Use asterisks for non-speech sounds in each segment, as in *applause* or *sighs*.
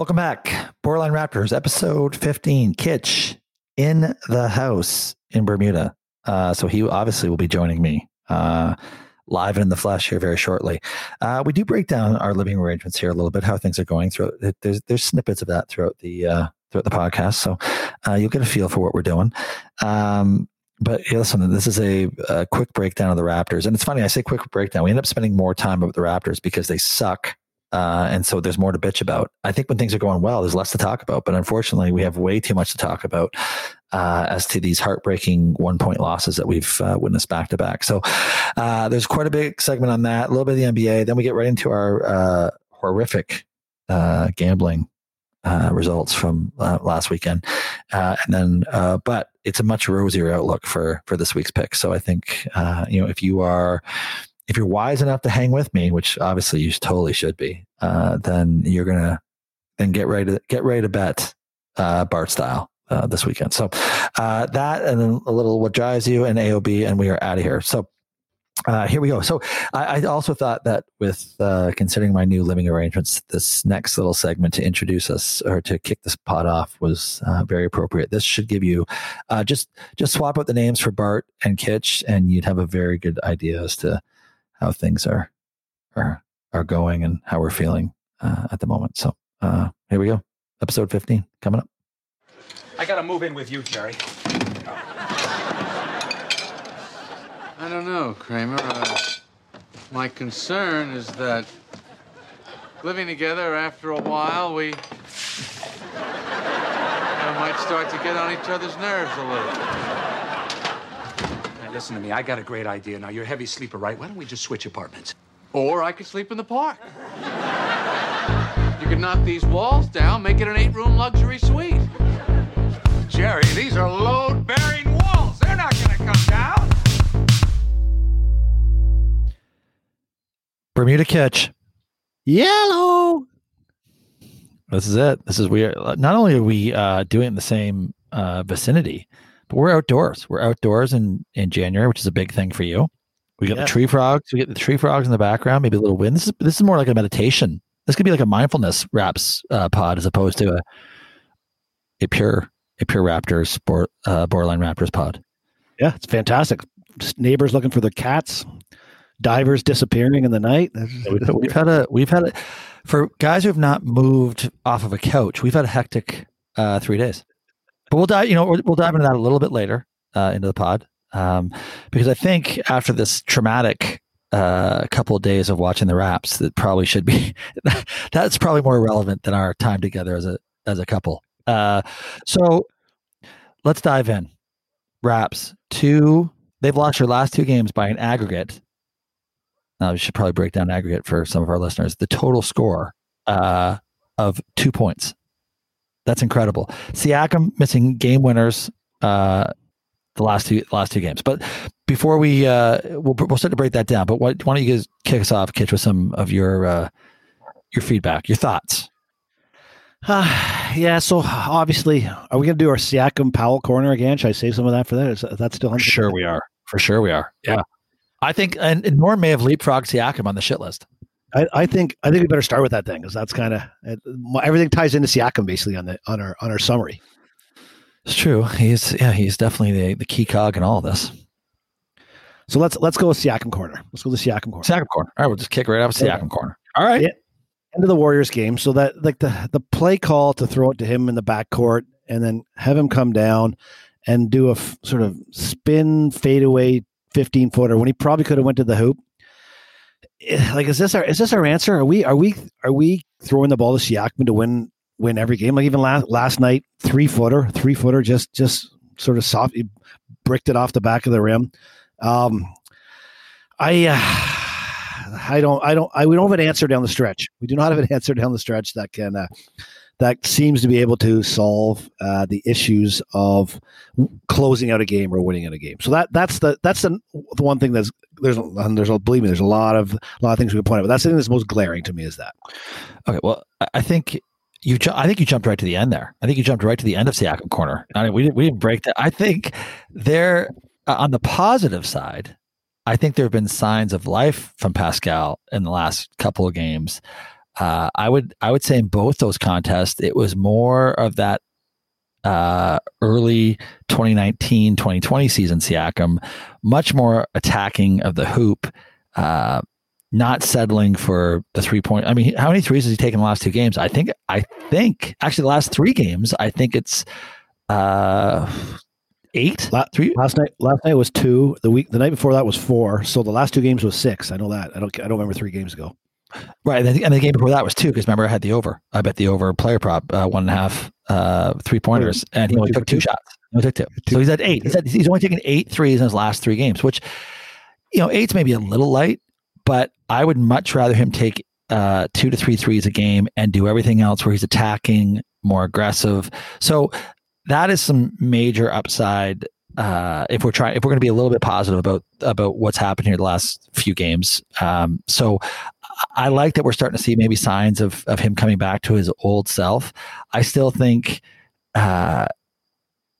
Welcome back. Borderline Raptors, episode 15. Kitch in the house in Bermuda. Uh, so he obviously will be joining me uh, live in the flesh here very shortly. Uh, we do break down our living arrangements here a little bit, how things are going through. There's there's snippets of that throughout the uh, throughout the podcast, so uh, you'll get a feel for what we're doing. Um, but yeah, listen, this is a, a, quick breakdown of the Raptors, and it's funny. I say quick breakdown. We end up spending more time with the Raptors because they suck uh, and so there's more to bitch about. I think when things are going well, there's less to talk about. But unfortunately, we have way too much to talk about uh, as to these heartbreaking one point losses that we've uh, witnessed back to back. So uh, there's quite a big segment on that, a little bit of the NBA. Then we get right into our uh, horrific gambling results from last weekend. and then, but it's a much rosier outlook for for this week's pick. So I think, you know, if you are if you're wise enough to hang with me, which obviously you totally should be, uh, then you're gonna then get ready to get ready to bet uh, Bart style uh, this weekend. So uh, that and then a little what drives you and AOB, and we are out of here. So. Uh, here we go. So I, I also thought that with uh, considering my new living arrangements, this next little segment to introduce us or to kick this pot off was very appropriate. This should give you just just swap out the names for Bart and Kitch, and you'd have a very good idea as to how things are are are going and how we're feeling uh, at the moment. So uh, here we go, episode fifteen coming up. I got to move in with you, Jerry. I don't know, Kramer. Uh, my concern is that living together after a while, we you know, might start to get on each other's nerves a little listen to me. I got a great idea. Now, you're a heavy sleeper, right? Why don't we just switch apartments? Or I could sleep in the park. you could knock these walls down, make it an eight-room luxury suite. Jerry, these are load-bearing walls. They're not going to come down. Bermuda Catch. Yellow. This is it. This is we are not only are we uh, doing it in the same uh, vicinity, but we're outdoors. We're outdoors in in January, which is a big thing for you. We got yeah. the tree frogs. We get the tree frogs in the background. Maybe a little wind. This is this is more like a meditation. This could be like a mindfulness raps uh, pod as opposed to a a pure a pure Raptors uh, borderline Raptors pod. Yeah, it's fantastic. Just neighbors looking for their cats, divers disappearing in the night. we've, we've had a we've had a for guys who have not moved off of a couch. We've had a hectic uh, three days. But we'll dive, you know, we'll dive into that a little bit later uh, into the pod um, because I think after this traumatic uh, couple of days of watching the Raps, that probably should be *laughs* that's probably more relevant than our time together as a as a couple. Uh, so let's dive in. Raps two. They've lost their last two games by an aggregate. Now we should probably break down aggregate for some of our listeners. The total score uh, of two points. That's incredible. Siakam missing game winners uh, the last two last two games. But before we uh, we'll, we'll start to break that down. But why, why don't you guys kick us off, Kitch, with some of your uh, your feedback, your thoughts? Uh, yeah, so obviously, are we going to do our Siakam Powell corner again? Should I save some of that for that? Is that still? For sure, we are. For sure, we are. Yeah, I think, and, and Norm may have leapfrogged Siakam on the shit list. I, I, think I think we better start with that thing because that's kind of everything ties into Siakam basically on the on our on our summary. It's true. He's yeah, he's definitely the, the key cog in all of this. So let's let's go with Siakam corner. Let's go to Siakam corner. Siakam corner. All right, we'll just kick right off Siakam okay. corner. All right. Yeah. End of the Warriors game. So that like the the play call to throw it to him in the backcourt and then have him come down and do a f- sort of spin fadeaway 15 footer when he probably could have went to the hoop Eh, like is this our is this our answer? Are we are we are we throwing the ball to Siakam to win win every game? Like even last last night, three footer, three footer, just just sort of soft, bricked it off the back of the rim. Um, I uh, *sighs* I don't I don't I we don't have an answer down the stretch. We do not have an *laughs* answer down the stretch that can uh, that seems to be able to solve uh, the issues of closing out a game or winning out a game. So that that's the that's the, the one thing that's there's there's a believe me there's a lot of a lot of things we can point out, but that's the thing that's most glaring to me is that. Okay, well, I think you ju- I think you jumped right to the end there. I think you jumped right to the end of Siakam corner. I mean, we didn't we didn't break that. I think there uh, on the positive side, I think there have been signs of life from Pascal in the last couple of games. Uh, I would I would say in both those contests, it was more of that uh, early 2019 2020 season Siakam, much more attacking of the hoop, uh, not settling for the three point. I mean, how many threes has he taken in the last two games? I think, I think actually the last three games, I think it's uh, eight. La- three. Last night, last night was two. The week, the night before that was four. So the last two games was six. I know that. I don't. I don't remember three games ago. Right, and the, and the game before that was two because remember I had the over. I bet the over player prop uh, one and a half uh, three pointers, and he only took two shots. He only took two. So he's at eight. He's at, he's only taken eight threes in his last three games, which you know eight's maybe a little light, but I would much rather him take uh, two to three threes a game and do everything else where he's attacking, more aggressive. So that is some major upside uh, if we're trying if we're going to be a little bit positive about about what's happened here the last few games. Um, so I like that we're starting to see maybe signs of of him coming back to his old self. I still think uh,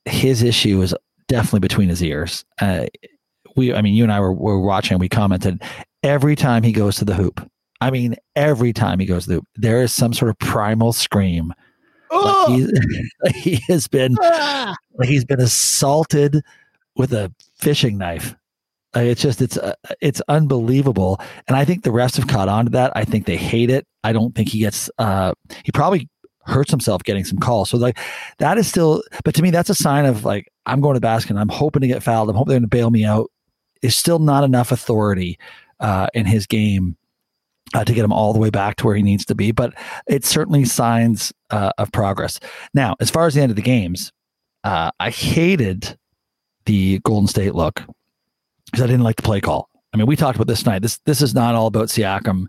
his issue is definitely between his ears. Uh, we, I mean, you and I were, were watching. We commented every time he goes to the hoop. I mean, every time he goes to the hoop, there is some sort of primal scream. Like he, *laughs* he has been, like he's been assaulted with a fishing knife. Like it's just it's uh, it's unbelievable, and I think the refs have caught on to that. I think they hate it. I don't think he gets. Uh, he probably hurts himself getting some calls. So like that is still, but to me that's a sign of like I'm going to basket. And I'm hoping to get fouled. I'm hoping they're going to bail me out. Is still not enough authority uh, in his game uh, to get him all the way back to where he needs to be. But it's certainly signs uh, of progress. Now, as far as the end of the games, uh, I hated the Golden State look because I didn't like the play call. I mean, we talked about this tonight. This this is not all about Siakam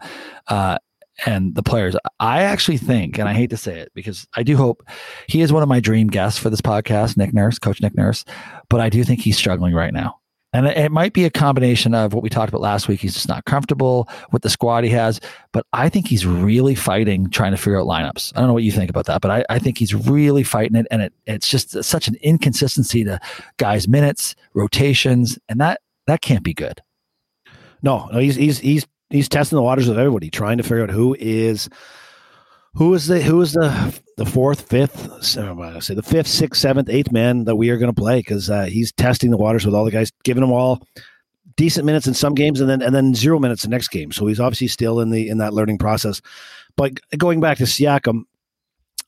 uh, and the players. I actually think, and I hate to say it because I do hope he is one of my dream guests for this podcast, Nick Nurse, Coach Nick Nurse, but I do think he's struggling right now. And it, might be a combination of what we talked about last week. He's just not comfortable with the squad he has, but I think he's really fighting trying to figure out lineups. I don't know what you think about that, but I, I think he's really fighting it. And it, it's just such an inconsistency to guys' minutes, rotations, and that that can't be good. No, no, he's he's he's he's testing the waters with everybody, trying to figure out who is who is the who is the the fourth, fifth, I say the fifth, sixth, seventh, eighth man that we are going to play because uh, he's testing the waters with all the guys, giving them all decent minutes in some games and then and then zero minutes the next game. So he's obviously still in the in that learning process. But going back to Siakam,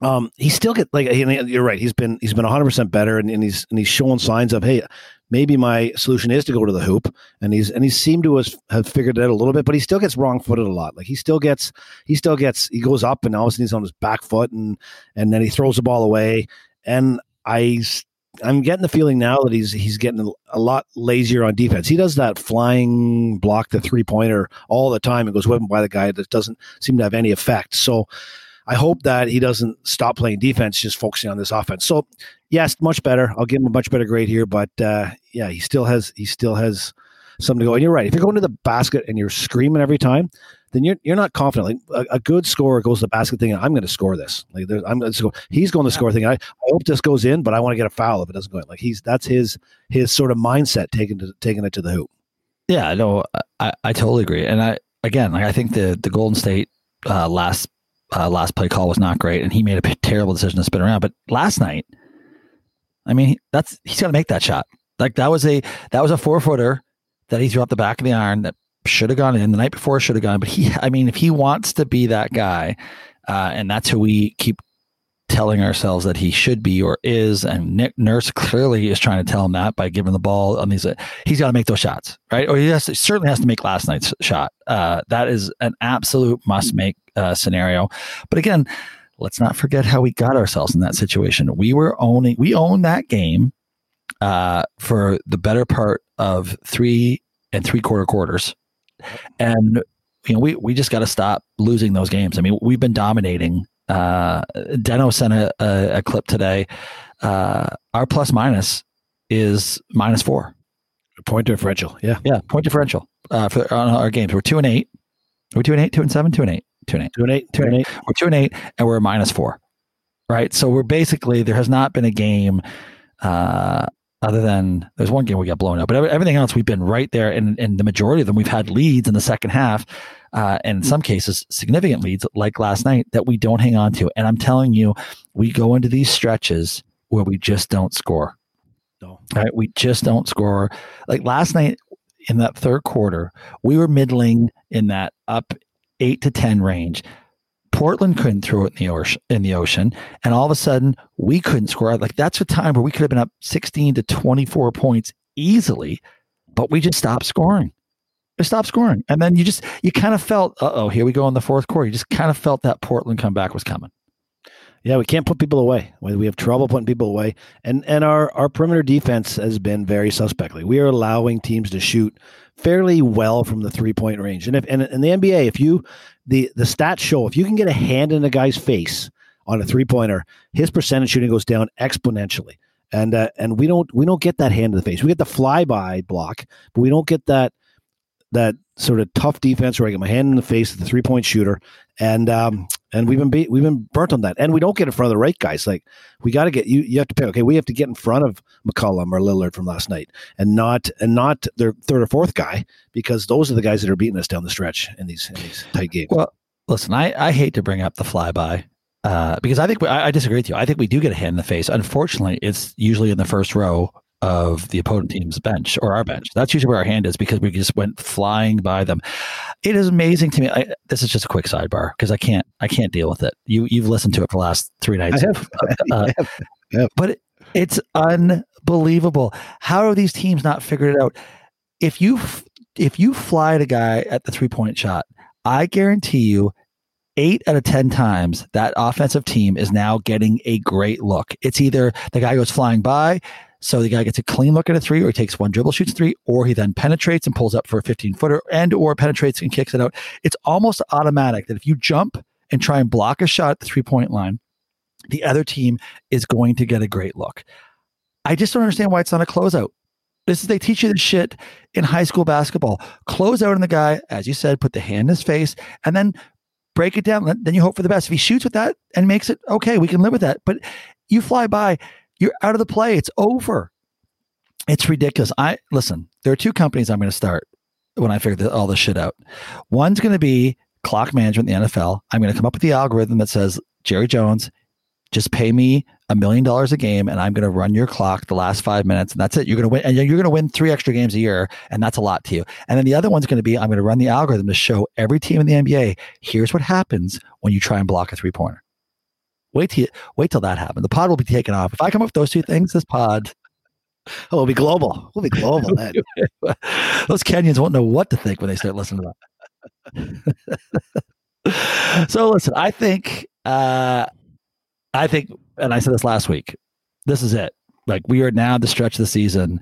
um, he still get like you're right. He's been he's been 100 percent better, and, and he's and he's showing signs of hey, maybe my solution is to go to the hoop. And he's and he seemed to have, figured it out a little bit, but he still gets wrong footed a lot. Like he still gets he still gets he goes up and all of a sudden he's on his back foot and and then he throws the ball away. And I I'm getting the feeling now that he's he's getting a lot lazier on defense. He does that flying block the three pointer all the time and goes whipping by the guy that doesn't seem to have any effect. So I hope that he doesn't stop playing defense, just focusing on this offense. So, yes, much better. I'll give him a much better grade here, but uh, yeah, he still has he still has something to go. And you're right. If you're going to the basket and you're screaming every time, then you're you're not confident. Like a, a good scorer goes to the basket thinking, "I'm going to score this." Like I'm going to score. He's going to score thinking, I, I hope this goes in, but I want to get a foul if it doesn't go in. Like he's that's his his sort of mindset taking to taking it to the hoop. Yeah, no, I, I totally agree. And I again, like I think the the Golden State uh, last uh, last play call was not great, and he made a terrible decision to spin around. But last night, I mean, that's he's got to make that shot. Like that was a that was a four footer that he threw up the back of the iron that should have gone in the night before should have gone. But he, I mean, if he wants to be that guy, uh, and that's who we keep telling ourselves that he should be or is, and Nick Nurse clearly is trying to tell him that by giving the ball on these. Uh, he's got to make those shots, right? Or he has to, certainly has to make last night's shot. Uh, that is an absolute must make uh, scenario. But again, let's not forget how we got ourselves in that situation. We were owning, we owned that game uh, for the better part of three and three quarter quarters, and you know we we just got to stop losing those games. I mean, we've been dominating. Uh, Deno sent a, a, a clip today. Uh, our plus minus is minus four. Point differential, yeah, yeah, point differential uh, for on our games. We're two and eight. We're two and eight, two and seven, two and eight two and eight, two and eight, two and eight. We're two and eight, and we're minus four, right? So we're basically there has not been a game uh, other than there's one game we got blown out, but everything else we've been right there, and and the majority of them we've had leads in the second half. Uh, and in some cases, significant leads like last night that we don't hang on to. And I'm telling you, we go into these stretches where we just don't score. No. Right? We just don't score. Like last night in that third quarter, we were middling in that up eight to 10 range. Portland couldn't throw it in the ocean, in the ocean, and all of a sudden we couldn't score. Like that's a time where we could have been up 16 to 24 points easily, but we just stopped scoring. We stopped scoring, and then you just you kind of felt, uh oh, here we go in the fourth quarter. You just kind of felt that Portland comeback was coming. Yeah, we can't put people away. We have trouble putting people away, and and our our perimeter defense has been very suspectly. We are allowing teams to shoot fairly well from the three point range. And if and in the NBA, if you the the stats show if you can get a hand in a guy's face on a three pointer, his percentage shooting goes down exponentially. And uh, and we don't we don't get that hand in the face. We get the flyby block, but we don't get that that sort of tough defense where I get my hand in the face of the three point shooter, and um, and we've been beat, we've been burnt on that, and we don't get in front of the right guys. Like we got to get you. You have to pick. Okay, we have to get in front of McCollum or Lillard from last night, and not and not their third or fourth guy because those are the guys that are beating us down the stretch in these in these tight games. Well, listen, I I hate to bring up the flyby. Uh, because I think we, I, I disagree with you. I think we do get a hand in the face. Unfortunately, it's usually in the first row of the opponent team's bench or our bench. That's usually where our hand is because we just went flying by them. It is amazing to me. I, this is just a quick sidebar because I can't I can't deal with it. You you've listened to it for the last three nights, I have. *laughs* Uh, I have. but it, it's unbelievable. How are these teams not figured it out? If you if you fly a guy at the three point shot, I guarantee you eight out of 10 times that offensive team is now getting a great look. It's either the guy goes flying by, so the guy gets a clean look at a three, or he takes one dribble, shoots three, or he then penetrates and pulls up for a 15 footer and or penetrates and kicks it out. It's almost automatic that if you jump and try and block a shot at the three point line, the other team is going to get a great look. I just don't understand why it's not a closeout. This is they teach you this shit in high school basketball. Close out on the guy, as you said, put the hand in his face, and then break it down. Then you hope for the best. If he shoots with that and makes it okay, we can live with that. But you fly by, you're out of the play. It's over. It's ridiculous. I listen. There are two companies I'm going to start when I figure all this shit out. One's going to be clock management in the NFL. I'm going to come up with the algorithm that says Jerry Jones, just pay me a million dollars a game, and I'm going to run your clock the last five minutes, and that's it. You're going to win, and you're going to win three extra games a year, and that's a lot to you. And then the other one's going to be I'm going to run the algorithm to show every team in the NBA here's what happens when you try and block a three pointer. Wait till wait till that happens. The pod will be taken off. If I come up with those two things, this pod, oh, we'll be global. We'll be global. then. *laughs* those Kenyans won't know what to think when they start listening to that. *laughs* so listen, I think uh, I think, and I said this last week. This is it. Like we are now the stretch of the season.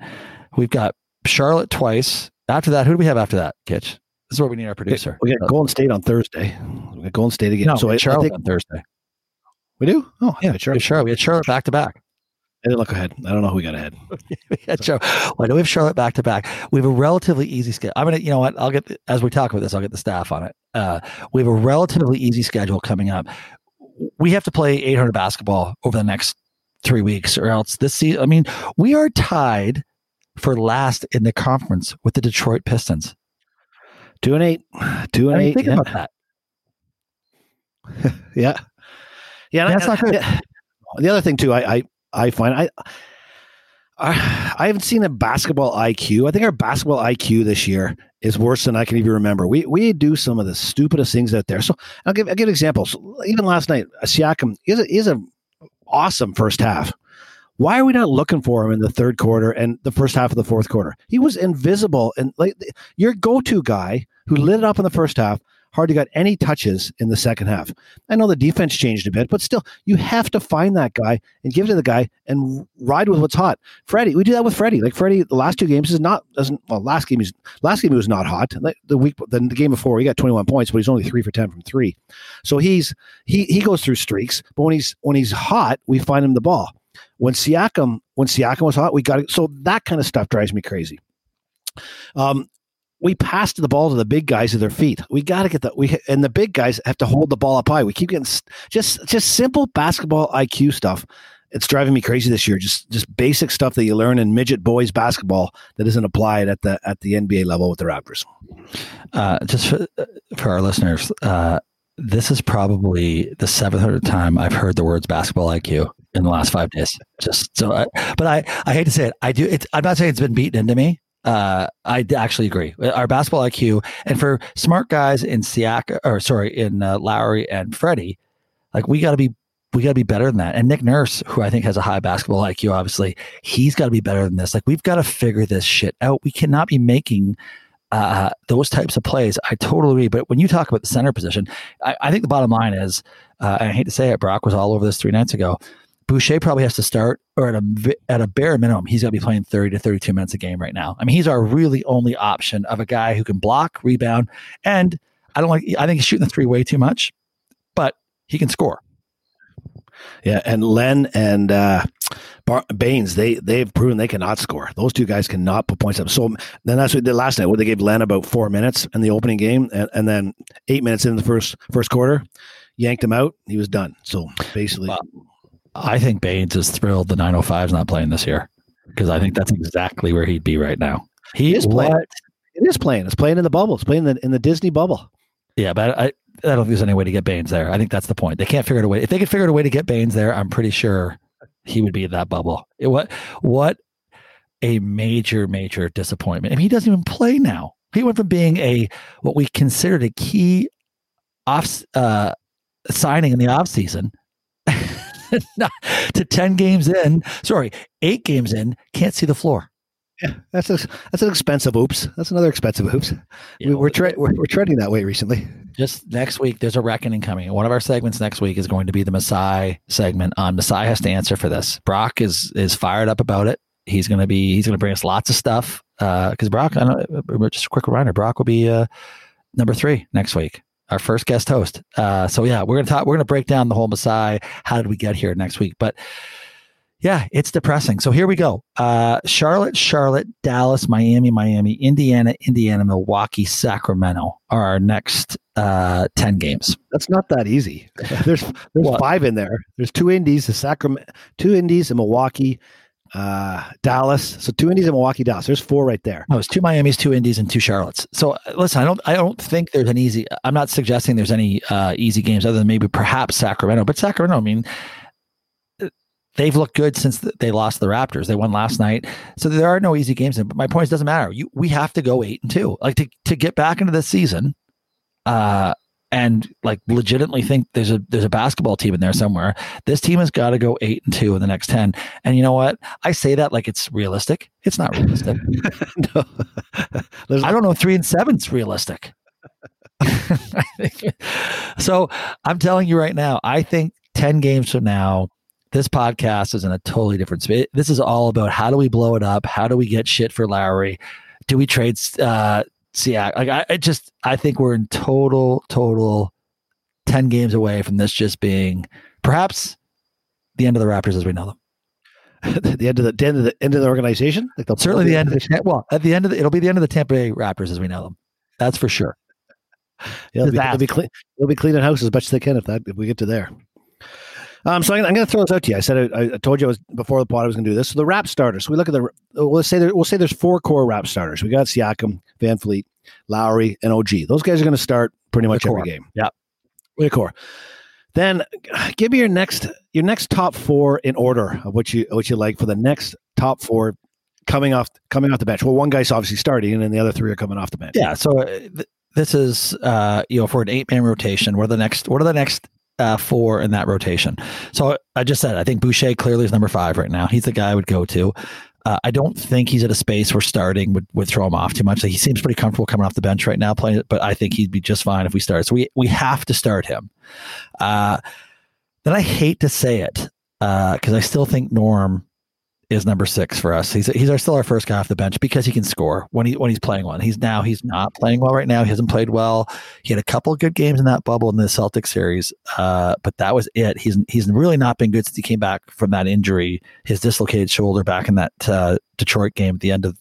We've got Charlotte twice. After that, who do we have after that, Kitch? This is where we need our producer. We got Golden State on Thursday. We got Golden State again. No, so Charlotte I think on Thursday. We do. Oh, Yeah, sure. Charlotte. We had Charlotte back to back. I didn't look ahead. I don't know who we got ahead. *laughs* we had Charlotte. Well, I know we have Charlotte back to back. We have a relatively easy schedule. I'm gonna, you know what? I'll get as we talk about this. I'll get the staff on it. Uh, we have a relatively easy schedule coming up. We have to play 800 basketball over the next three weeks, or else this season. I mean, we are tied for last in the conference with the Detroit Pistons. Two and eight. Two I and mean, eight. think Yeah. about that. *laughs* yeah. Yeah. That's not good. The other thing too, I, I, I find I, I, I haven't seen a basketball IQ. I think our basketball IQ this year is worse than I can even remember. We we do some of the stupidest things out there. So I'll give I'll give examples. Even last night, uh, Siakam is a, is a awesome first half. Why are we not looking for him in the third quarter and the first half of the fourth quarter? He was invisible and like your go-to guy who lit it up in the first half hardly got any touches in the second half. I know the defense changed a bit, but still, you have to find that guy and give it to the guy and ride with what's hot. Freddie, we do that with Freddie. Like Freddie, the last two games is not doesn't well. Last game he's last game he was not hot. Like the week, then the game before he got twenty one points, but he's only three for ten from three. So he's he he goes through streaks. But when he's when he's hot, we find him the ball. When Siakam when Siakam was hot, we got it. So that kind of stuff drives me crazy. Um, we passed the ball to the big guys at their feet. We got to get the we and the big guys have to hold the ball up high. We keep getting just just simple basketball IQ stuff it's driving me crazy this year. Just just basic stuff that you learn in midget boys basketball that isn't applied at the at the NBA level with the Raptors. Uh, just for, for our listeners, uh, this is probably the 700th time I've heard the words basketball IQ in the last five days. Just so, I, but I, I hate to say it. I do. It's, I'm not saying it's been beaten into me. Uh, I actually agree. Our basketball IQ, and for smart guys in Siak, or sorry, in uh, Lowry and Freddie, like we got to be, we got to be better than that. And Nick Nurse, who I think has a high basketball IQ, obviously, he's got to be better than this. Like we've got to figure this shit out. We cannot be making uh, those types of plays. I totally agree. But when you talk about the center position, I, I think the bottom line is, uh, I hate to say it, Brock was all over this three nights ago. Boucher probably has to start, or at a at a bare minimum, he's got to be playing thirty to thirty two minutes a game right now. I mean, he's our really only option of a guy who can block, rebound, and I don't like. I think he's shooting the three way too much, but he can score. Yeah, and Len and uh, Bar- Baynes, they they've proven they cannot score. Those two guys cannot put points up. So then that's what they did last night, where they gave Len about four minutes in the opening game, and, and then eight minutes in the first first quarter, yanked him out. He was done. So basically, well, I think Baynes is thrilled the 905 is not playing this year because I think that's exactly where he'd be right now. He is playing. What? It is playing. It's playing in the bubble. It's playing in the, in the Disney bubble. Yeah, but I, I don't think there's any way to get Baynes there. I think that's the point. They can't figure out a way. If they could figure out a way to get Baynes there, I'm pretty sure he would be in that bubble. It, what what a major major disappointment. I mean, he doesn't even play now. He went from being a what we considered a key off uh, signing in the off season *laughs* to 10 games in, sorry, eight games in, can't see the floor. Yeah, that's a, that's an expensive oops. That's another expensive oops. we, are tre- we're, we're treading that way recently. Just next week, there's a reckoning coming. One of our segments next week is going to be the Masai segment on Masai has to answer for this. Brock is is fired up about it. He's gonna be he's gonna bring us lots of stuff. Uh because uh, Brock, I know, just a quick reminder, Brock will be uh, number three next week our first guest host. Uh, so yeah, we're gonna talk. We're gonna break down the whole Masai. How did we get here next week? But yeah, it's depressing. So here we go. Uh, Charlotte, Charlotte, Dallas, Miami, Miami, Indiana, Indiana, Milwaukee, Sacramento are our next uh, ten games. That's not that easy. *laughs* There's there's what? five in there. There's two Indies, the Sacramento, two Indies and Milwaukee, uh, Dallas. So two Indies and Milwaukee, Dallas. There's four right there. No, it's two Miami's, two Indies, and two Charlottes. So uh, listen, I don't, I don't think there's an easy. I'm not suggesting there's any uh, easy games other than maybe perhaps Sacramento. But Sacramento, I mean, uh, they've looked good since they lost the Raptors. They won last night, so there are no easy games. But my point is, doesn't matter. You, we have to go eight and two. Like to to get back into this season. Uh, and like legitimately think there's a there's a basketball team in there somewhere. This team has got to go eight and two in the next ten. And you know what? I say that like it's realistic. It's not realistic. *laughs* no. *laughs* I don't know. Three and seven's realistic. *laughs* so I'm telling you right now, I think ten games from now, this podcast is in a totally different space. This is all about how do we blow it up? How do we get shit for Lowry? Do we trade uh, see, I, like I, I just I think we're in total total ten games away from this just being perhaps the end of the Raptors as we know them. *laughs* the end of the, the end of the end of the organization. Like certainly the end of the well at the end of the, it'll be the end of the Tampa Bay Raptors as we know them. That's for sure. Yeah, they'll be, they'll be, clean. They'll be cleaning house as much as they can if that if we get to there. Um, so I'm, I'm going to throw this out to you. I said I, I, told you I was before the pod I was going to do this. So the rap starters. We look at the we'll say there, we'll say there's four core rap starters. We got Siakam, VanVleet, Lowry, and OG. Those guys are going to start pretty much every game. Yeah, with core. Then give me your next your next top four in order of what you what you like for the next top four coming off coming off the bench. Well, one guy's obviously starting, and then the other three are coming off the bench. Yeah. So uh, th- this is uh, you know for an eight man rotation. What are the next? What are the next uh, four in that rotation. So I just said I think Boucher clearly is number five right now. He's the guy I would go to. Uh, I don't think he's at a space where starting would, would throw him off too much. Like he seems pretty comfortable coming off the bench right now playing, it, but I think he'd be just fine if we start. So we we have to start him. Uh, then I hate to say it because uh, I still think Norm is number six for us. He's he's our, still our first guy off the bench because he can score when he when he's playing well. He's now he's not playing well right now. He hasn't played well. He had a couple good games in that bubble in the Celtic series, uh, but that was it. He's he's really not been good since he came back from that injury, his dislocated shoulder back in that uh, Detroit game at the end of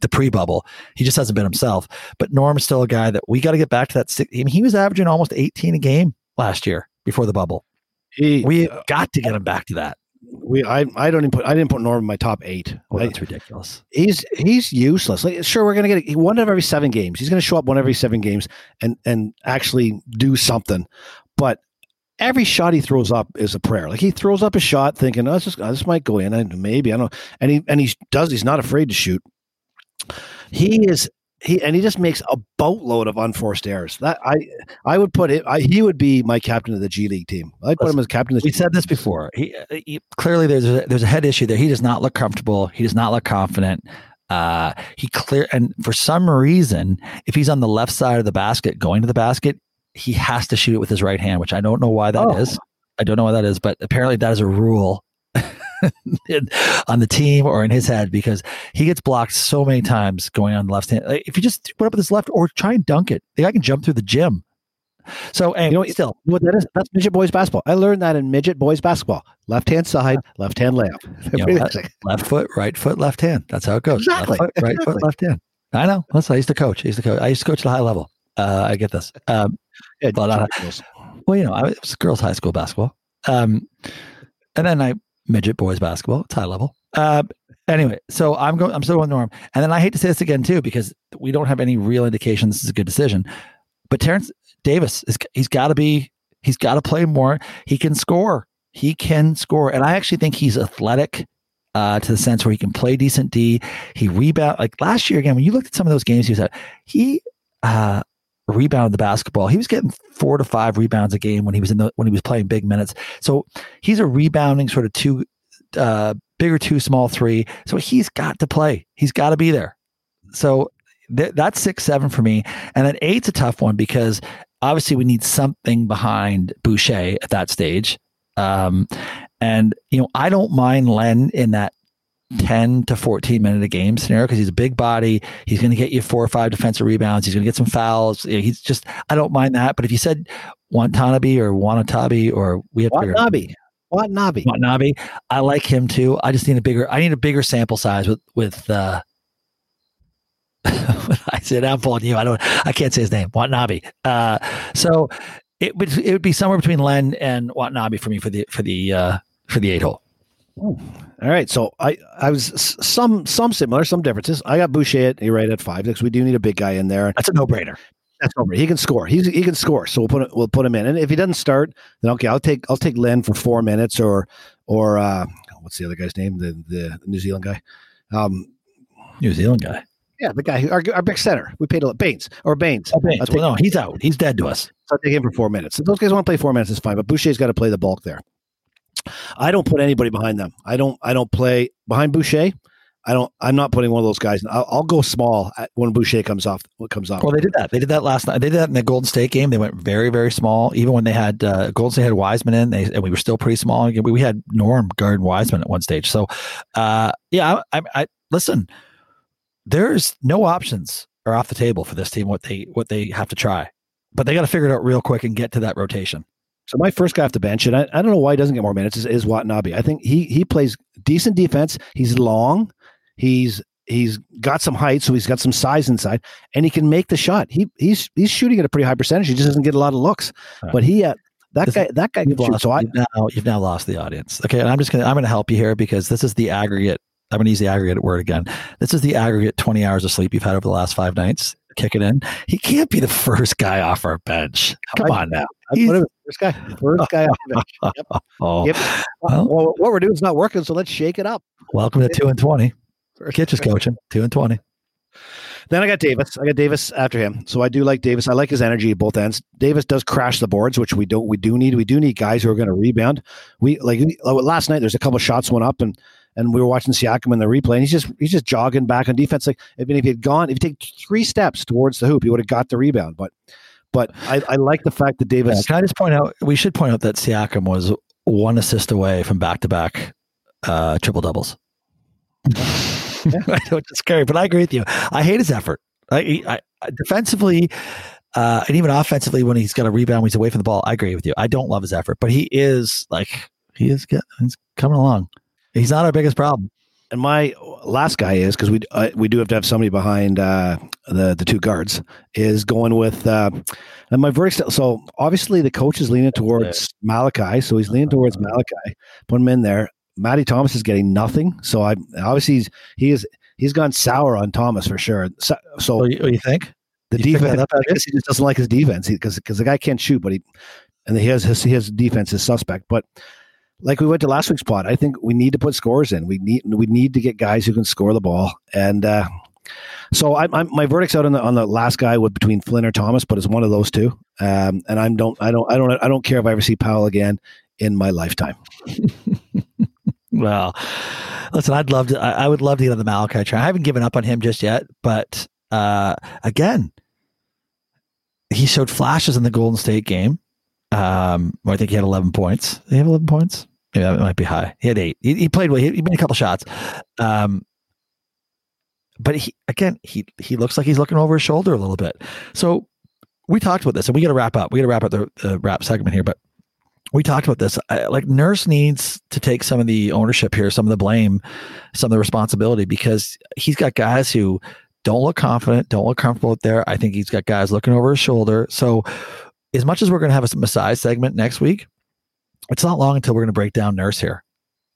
the pre-bubble. He just hasn't been himself. But Norm's still a guy that we got to get back to that. Six, I mean, he was averaging almost 18 a game last year before the bubble. He, we got to get him back to that. We I I don't even put I didn't put Norm in my top eight. Oh, I- that's ridiculous. he's he's useless. Like sure, we're gonna get one of every seven games. He's gonna show up one every seven games and and actually do something. But every shot he throws up is a prayer. Like he throws up a shot thinking, oh, this, just, this might go in, and maybe I don't. know. And he and he does. He's not afraid to shoot. He is. He and he just makes a boatload of unforced errors. That I I would put it. I, he would be my captain of the G League team. I'd put him as captain of the We said this before. He, he clearly there's a, there's a head issue there. He does not look comfortable. He does not look confident. Uh, he clear and for some reason, if he's on the left side of the basket going to the basket, he has to shoot it with his right hand, which I don't know why that is. Oh. I don't know why that is, but apparently that is a rule *laughs* on the team or in his head because he gets blocked so many times going on the left hand. Like, if you just put up with his left or try and dunk it, the guy can jump through the gym. So, and You know, still, what that is? That's midget boys basketball. I learned that in midget boys basketball. Left hand side, left hand layup. *laughs* You know Pretty what? much. left foot, right foot, left hand. That's how it goes. Exactly. Left foot, right foot, left hand. I know. That's I used to coach. I used to coach. I used to coach at a high level. Uh, I get this. Um, Yeah, But, uh, well, you know, I, it was girls' high school basketball. Um, and then I midget boys basketball. It's high level. Uh, anyway, so I'm going. I'm still with Norm, and then I hate to say this again too because we don't have any real indication this is a good decision. But Terrence Davis is he's got to be he's got to play more. He can score. He can score, and I actually think he's athletic. Uh, to the sense where he can play decent D, he rebound like last year again. When you looked at some of those games he was at, he uh, rebounded the basketball. He was getting four to five rebounds a game when he was in the when he was playing big minutes. So he's a rebounding sort of two uh bigger two small three. So he's got to play. He's got to be there. So th- that's six seven for me. And then eight's a tough one because obviously we need something behind Boucher at that stage. Um and you know I don't mind Len in that 10 to 14 minute a game scenario because he's a big body. He's going to get you four or five defensive rebounds. He's going to get some fouls. He's just, I don't mind that. But if you said Watanabe or Wanatabe or we have to Watanabe. Watanabe. Watanabe, I like him too. I just need a bigger, I need a bigger sample size with, with, uh, *laughs* I said, I'm pulling you. I don't, I can't say his name. Watanabe. Uh, so it would, it would be somewhere between Len and Watanabe for me for the, for the, uh, for the eight hole. All right. So I, I was some some similar, some differences. I got Boucher at you're right at five because we do need a big guy in there. That's a no brainer. That's over. He can score. He's he can score. So we'll put we'll put him in. And if he doesn't start, then okay, I'll take I'll take Len for four minutes or or uh, what's the other guy's name? The the New Zealand guy. Um, New Zealand guy. yeah, the guy who our, our big center. We paid a lot. Baynes or Baynes. Oh, Baynes. Well, no, he's out. He's dead to us. so I'll take him for four minutes. If those guys want to play four minutes, it's fine. But Boucher's got to play the bulk there. I don't put anybody behind them. I don't. I don't play behind Boucher. I don't. I'm not putting one of those guys. I'll, I'll go small when Boucher comes off. What comes off? Well, they did that. They did that last night. They did that in the Golden State game. They went very, very small. Even when they had uh, Golden State had Wiseman in, they, and we were still pretty small. We, we had Norm guard Wiseman at one stage. So, uh, yeah, I, I, I listen. There's no options are off the table for this team. What they what they have to try, but they got to figure it out real quick and get to that rotation. So my first guy off the bench, and I, I don't know why he doesn't get more minutes, is, is Watanabe. I think he he plays decent defense. He's long. He's he's got some height, so he's got some size inside, and he can make the shot. He he's he's shooting at a pretty high percentage. He just doesn't get a lot of looks, Right. but he uh, that This- guy that guy can You've shoot. lost, So I you've now you've now lost the audience. Okay, and I'm just gonna I'm gonna help you here because this is the aggregate. I'm gonna use the aggregate word again. This is the aggregate 20 hours of sleep you've had over the last five nights. Kick it in. He can't be the *laughs* first guy off our bench. Come on now. I first guy first guy off the bench. Yep. *laughs* Oh, Yep. Well- Well, what we're doing is not working, so let's shake it up. welcome to two and twenty. Kitch is coaching two and twenty. Then I got Davis. I got Davis after him. So I do like Davis. I like his energy at both ends. Davis does crash the boards, which we don't. We do need. We do need guys who are going to rebound. We like uh, last night. There's a couple shots went up and and we were watching Siakam in the replay, and he's just he's just jogging back on defense. Like I mean, if he had gone, if he take three steps towards the hoop, he would have got the rebound. But but I, I like the fact that Yeah, Davis. can I just point out? We should point out that Siakam was one assist away from back to back triple doubles. *laughs* I know it's scary, but I agree with you. I hate his effort. I, I, I defensively uh, and even offensively when he's got a rebound, when he's away from the ball. I agree with you. I don't love his effort, but he is like he is get, he's coming along. He's not our biggest problem. And my last guy is because we uh, we do have to have somebody behind uh, the the two guards is going with uh, and my verdict. So obviously the coach is leaning towards Malachi, so he's leaning towards Malachi. Put him in there. Matty Thomas is getting nothing. So I obviously he's he is he's gone sour on Thomas for sure. So, so What do you, you think? the you defense, up, I guess he just doesn't like his defense because because the guy can't shoot, but he and he has his his defense is suspect. But like we went to last week's pod, I think we need to put scores in. We need we need to get guys who can score the ball. And uh, so I, I'm my verdict's out on the on the last guy with between Flynn or Thomas, but it's one of those two. Um, and I'm don't I don't I don't I don't care if I ever see Powell again in my lifetime. *laughs* Well, listen, I'd love to. I, I would love to get on the Malachi train. I haven't given up on him just yet, but uh, again, he showed flashes in the Golden State game. Um, I think he had 11 points. He have 11 points? Yeah, that might be high. He had eight. He, he played well. He, he made a couple shots. Um, but he again, he he looks like he's looking over his shoulder a little bit. So we talked about this, and we got to wrap up. We got to wrap up the, the wrap segment here, but we talked about this. I, like Nurse needs to take some of the ownership here, some of the blame, some of the responsibility because he's got guys who don't look confident, don't look comfortable out there. I think he's got guys looking over his shoulder. So, as much as we're going to have a Masai segment next week, it's not long until we're going to break down Nurse here,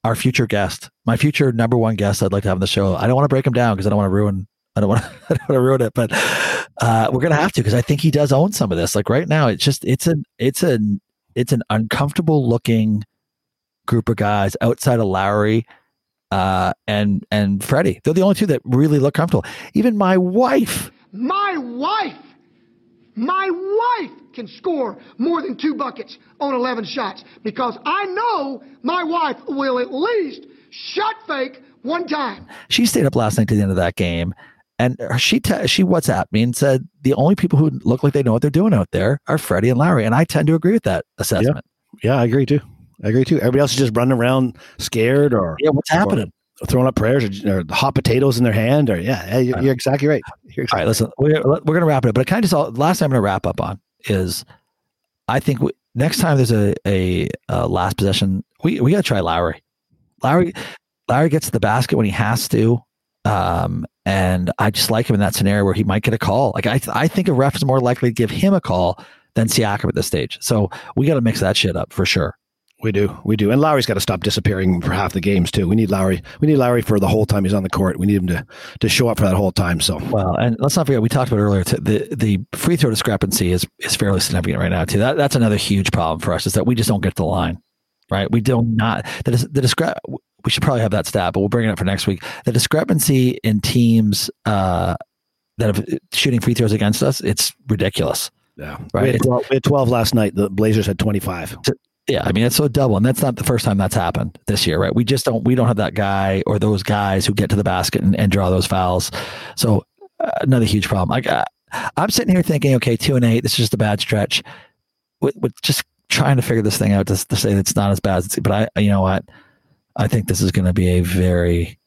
our future guest, my future number one guest. I'd like to have on the show. I don't want to break him down because I don't want to ruin. I don't want to. *laughs* I don't want to ruin it, but uh, we're going to have to because I think he does own some of this. Like right now, it's just it's an it's an it's an uncomfortable looking group of guys outside of Lowry uh, and and Freddie. They're the only two that really look comfortable. Even my wife, My wife, my wife can score more than two buckets on 11 shots because I know my wife will at least shot fake one time. she stayed up last night to the end of that game, and she te- she WhatsApped me and said the only people who look like they know what they're doing out there are Freddie and Lowry, and I tend to agree with that assessment. Yeah, I agree too. I agree too. Everybody else is just running around scared or Yeah, what's happening? Throwing up prayers or, or hot potatoes in their hand or yeah, you're, you're exactly right. You're All exactly right, listen, we're, we're going to wrap it up, but i kind of just last thing I'm to wrap up on is I think we, next time there's a, a, a last possession, we, we got to try Lowry. Lowry, Lowry gets the basket when he has to. Um, and I just like him in that scenario where he might get a call. Like I, I think a ref is more likely to give him a call than Siakam at this stage. So we got to mix that shit up for sure. We do, we do, and Lowry's got to stop disappearing for half the games too. We need Lowry. We need Lowry for the whole time he's on the court. We need him to to show up for that whole time. So Well, and let's not forget we talked about earlier t- the the free throw discrepancy is is fairly significant right now too. That that's another huge problem for us is that we just don't get the line, right? We do not the the discre- We should probably have that stat, but we'll bring it up for next week. The discrepancy in teams uh, that have shooting free throws against us, it's ridiculous. yeah, Right. We had, 12, we had twelve last night. The Blazers had twenty five. Yeah, I mean it's so double, and that's not the first time that's happened this year, right? We just don't we don't have that guy or those guys who get to the basket and, and draw those fouls. So uh, another huge problem. I, uh, I'm sitting here thinking, okay, two and eight, this is just a bad stretch. With, with just trying to figure this thing out to, to say that it's not as bad as but I, you know what, I think this is going to be a very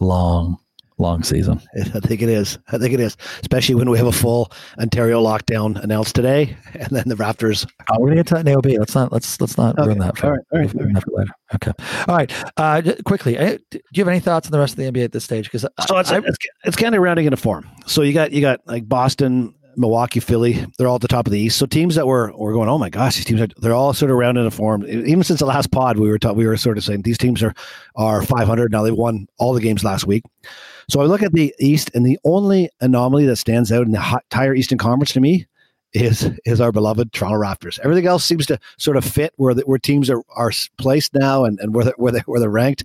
long, long season. *laughs* I think it is. I think it is, especially when we have a full Ontario lockdown announced today, *laughs* and then the Raptors. Oh, we're gonna get to that in AOB. Let's not let's let's not Okay. ruin that. For, All right. All right. that for later. Okay. All right. Uh, quickly, uh, do you have any thoughts on the rest of the NBA at this stage? Because So it's, it's it's kind of rounding into form. So you got you got like Boston, Milwaukee, Philly. They're all at the top of the East. So teams that were were going, oh my gosh, these teams are they're all sort of rounding into form. Even since the last pod, we were ta- we were sort of saying these teams are are 500 now. They won all the games last week. So I look at the East, and the only anomaly that stands out in the entire Eastern Conference to me is is our beloved Toronto Raptors. Everything else seems to sort of fit where the, where teams are are placed now and, and where they, where they where they're ranked.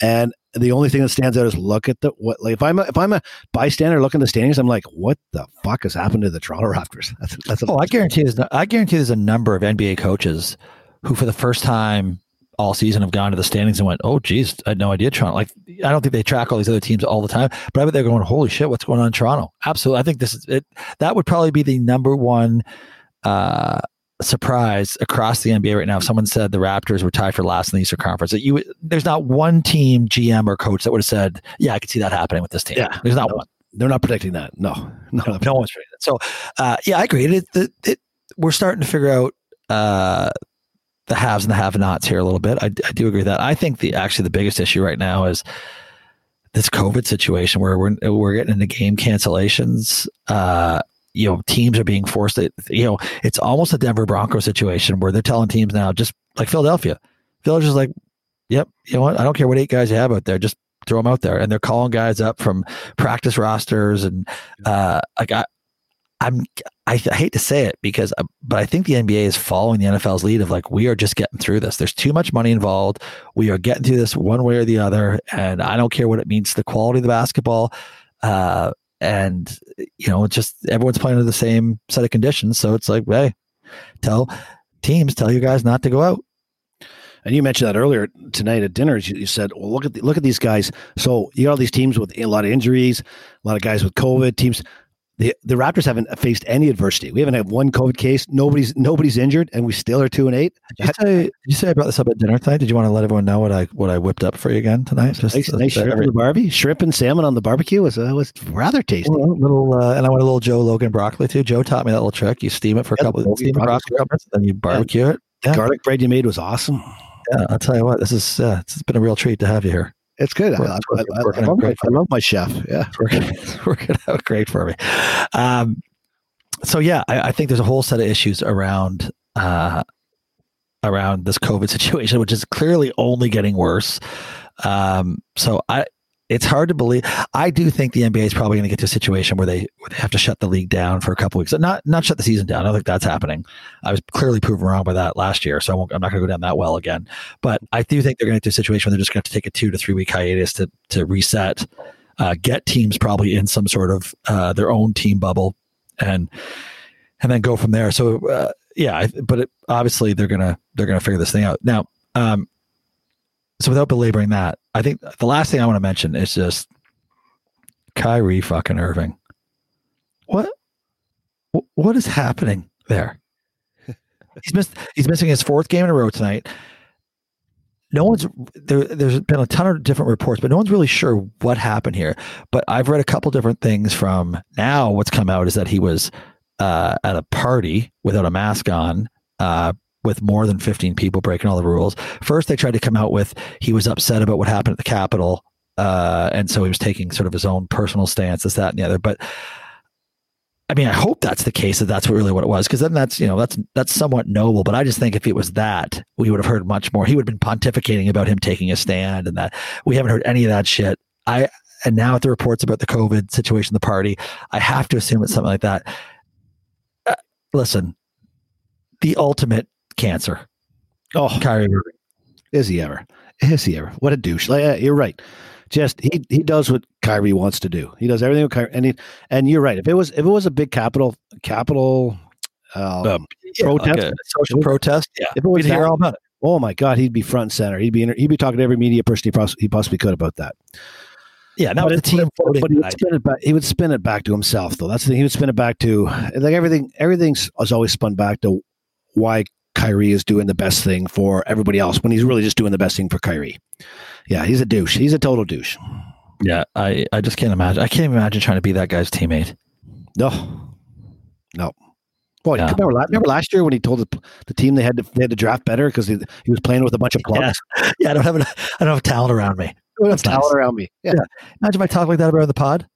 And the only thing that stands out is look at the what like if I'm a, if I'm a bystander looking at the standings, I'm like, what the fuck has happened to the Toronto Raptors? *laughs* That's that's Oh, I guarantee there's I guarantee there's a number of NBA coaches who, for the first time all season, have gone to the standings and went, "Oh, geez, I had no idea Toronto." Like, I don't think they track all these other teams all the time, but I bet they're going, "Holy shit, what's going on in Toronto?" Absolutely, I think this is it. That would probably be the number one uh, surprise across the NBA right now. If someone said the Raptors were tied for last in the Eastern Conference, that you there's not one team GM or coach that would have said, "Yeah, I could see that happening with this team." Yeah. there's not No. one. they're not predicting that. No, no, no. No one's ready. So, uh, yeah, I agree. It, it, it, we're starting to figure out uh, the haves and the have-nots here a little bit. I, I do agree with that. I think the actually the biggest issue right now is this COVID situation where we're we're getting into game cancellations. Uh, you know, teams are being forced. To, you know, it's almost a Denver Broncos situation where they're telling teams now, just like Philadelphia, Philadelphia's like, Yep. You know what? I don't care what eight guys you have out there. Just throw them out there. And they're calling guys up from practice rosters. And uh, like I, I'm, I, hate to say it because, uh, but I think the NBA is following the NFL's lead of like, we are just getting through this. There's too much money involved. We are getting through this one way or the other. And I don't care what it means to the quality of the basketball. Uh, and, you know, it's just everyone's playing under the same set of conditions. So it's like, hey, tell teams, tell you guys not to go out. And you mentioned that earlier tonight at dinner. You, you said, "Well, look at the, look at these guys." So you got all these teams with a lot of injuries, a lot of guys with COVID. Teams, the the Raptors haven't faced any adversity. We haven't had one COVID case. Nobody's nobody's injured, and we still are two and eight. Did you say, did you say I brought this up at dinner tonight? Did you want to let everyone know what I what I whipped up for you again tonight? Just nice, nice shrimp every, Barbie, shrimp and salmon on the barbecue was uh, was rather tasty. Well, little, uh, and I went a little Joe Logan broccoli too. Joe taught me that little trick. You steam it for a couple, of steam broccoli, then you barbecue yeah. it. Yeah. Garlic bread you made was awesome. Yeah, I'll tell you what, this is uh, it's been a real treat to have you here. It's good. I, I, I, love my, I, love my, chef. Yeah, it's working, it's working out great for me. Um, so yeah, I, think there's a whole set of issues around uh, around this COVID *laughs* situation, which is clearly only getting worse. Um, so I, it's hard to believe. I do think the NBA is probably going to get to a situation where they where they have to shut the league down for a couple weeks. Not not shut the season down. I don't think that's happening. I was clearly proven wrong by that last year, so I am not going to go down that well again. But I do think they're going to get to a situation where they're just going to take a two to three week hiatus to to reset, uh, get teams probably in some sort of uh, their own team bubble, and and then go from there. So uh, yeah, but it, obviously they're gonna they're gonna figure this thing out now. Um, so without belaboring that, I think the last thing I want to mention is just Kyrie fucking Irving. What what is happening there? *laughs* he's missed he's missing his fourth game in a row tonight. No one's there there's been a ton of different reports, but no one's really sure what happened here. But I've read a couple different things from now what's come out is that he was uh, at a party without a mask on uh, with more than 15 people breaking all the rules. First, they tried to come out with he was upset about what happened at the Capitol. Uh, and so he was taking sort of his own personal stance, this, that, and the other. But I mean, I hope that's the case that that's really what it was, because then that's you know that's that's somewhat noble. But I just think if it was that, we would have heard much more. He would have been pontificating about him taking a stand, and that we haven't heard any of that shit. I and now with the reports about the COVID situation, the party, I have to assume it's something like that. Uh, listen, the ultimate cancer. Oh, Kyrie Irving. Is he ever? Is he ever? What a douche! Like, you're right. Just he he does what Kyrie wants to do. He does everything with Kyrie, and he, and you're right. If it was if it was a big capital capital um, um, yeah, protest, like social protest, yeah, if it was hear all about it. Oh my God, he'd be front and center. He'd be he'd be talking to every media person he, poss- he possibly could about that. Yeah, now the team but, but he, would spin it back, he would spin it back to himself, though. That's the thing. He would spin it back to like everything. Everything's always spun back to why Kyrie is doing the best thing for everybody else when he's really just doing the best thing for Kyrie. Yeah, he's a douche. He's a total douche. Yeah, I, I just can't imagine. I can't imagine trying to be that guy's teammate. No, no. Well, yeah. remember, remember last year when he told the, the team they had to they had to draft better because he, he was playing with a bunch of clubs. Yeah, *laughs* yeah I don't have an, I don't have talent around me. I don't have talent nice. around me. Yeah. yeah. Imagine if I talk like that about the pod.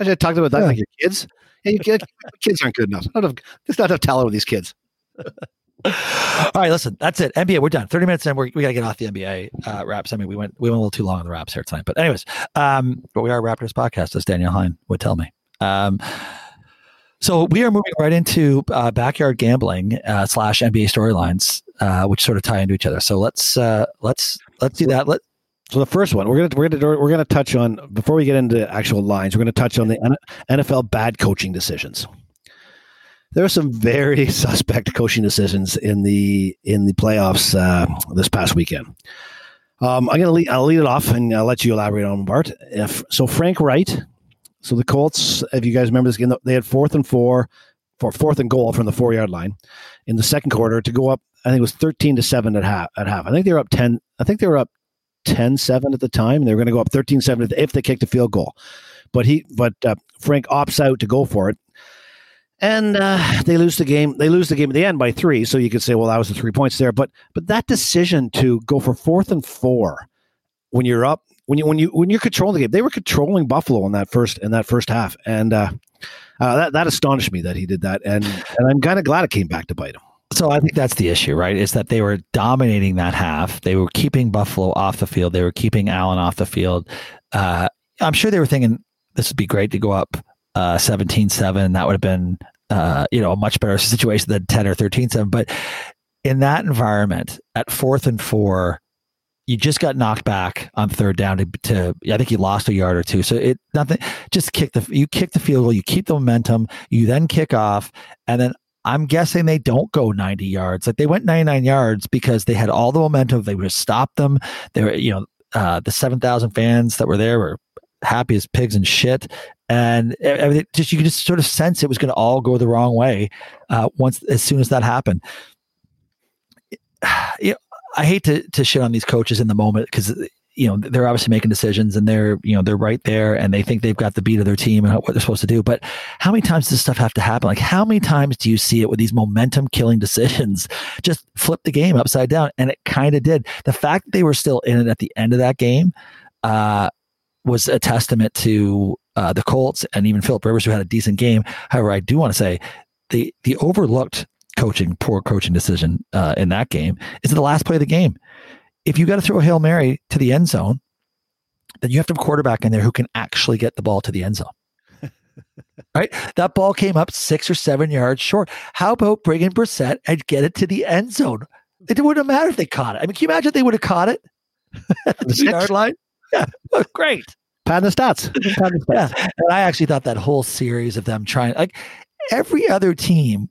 I should talk about that like your kids. Yeah, you kids, *laughs* kids aren't good enough. I don't have, there's not enough talent with these kids. *laughs* All right, listen, that's it. NBA, we're done. Thirty minutes in, we're, we got to get off the NBA uh, wraps. I mean, we went we went a little too long on the wraps here tonight, but anyways, um, but we are Raptors podcast, as Daniel Hine would tell me. Um, so we are moving right into uh, backyard gambling uh, slash NBA storylines, uh, which sort of tie into each other. So let's uh, let's let's do that. Let so the first one we're gonna we're gonna we're gonna touch on before we get into actual lines. We're gonna touch on the NFL bad coaching decisions there are some very *laughs* suspect coaching decisions in the in the playoffs uh, this past weekend. Um, I'm gonna lead, I'll lead it off and I'll let you elaborate on Bart. If so, Frank Reich, So the Colts, if you guys remember this game, they had fourth and four for fourth and goal from the four yard line in the second quarter to go up. I think it was thirteen to seven at half. At half, I think they were up ten. I think they were up 10-7 at the time. They were going to go up 13-7 if they kicked a field goal. But he, but uh, Frank opts out to go for it and uh, they lose the game. They lose the game at the end by three. So you could say, well, that was the three points there. But but that decision to go for fourth and four when you're up, when you when you when you're controlling the game, they were controlling Buffalo in that first in that first half, and uh, uh, that that astonished me that he did that, and and I'm kind of glad it came back to bite him. So I think that's the issue, right? Is that they were dominating that half. They were keeping Buffalo off the field. They were keeping Allen off the field. Uh, I'm sure they were thinking this would be great to go up uh, 17-7. That would have been, uh, you know, a much better situation than 10 or 13-7. But in that environment, at fourth and four, you just got knocked back on third down to, to, I think you lost a yard or two. So it nothing just kick the you kick the field goal, you keep the momentum, you then kick off, and then I'm guessing they don't go 90 yards. Like they went 99 yards because they had all the momentum. They would have stopped them. They were, you know, uh, the 7,000 fans that were there were happy as pigs and shit. And everything just, you could just sort of sense it was going to all go the wrong way uh, once, as soon as that happened. *sighs* You I hate to, to shit on these coaches in the moment because you know they're obviously making decisions and they're you know they're right there and they think they've got the beat of their team and what they're supposed to do but how many times does stuff have to happen like how many times do you see it with these momentum killing decisions *laughs* just flip the game upside down and it kind of did the fact that they were still in it at the end of that game uh, was a testament to uh, the Colts and even Philip Rivers who had a decent game however I do want to say the the overlooked coaching poor coaching decision uh, in that game is the last play of the game if you got to throw a Hail Mary to the end zone, then you have to have a quarterback in there who can actually get the ball to the end zone. *laughs* right? That ball came up six or seven yards short. How about bringing Brissett and get it to the end zone? It wouldn't matter if they caught it. I mean, can you imagine if they would have caught it *laughs* at the yard line? Yeah, *laughs* great. Pad the stats. *laughs* Pad the stats. Yeah. And I actually thought that whole series of them trying, like every other team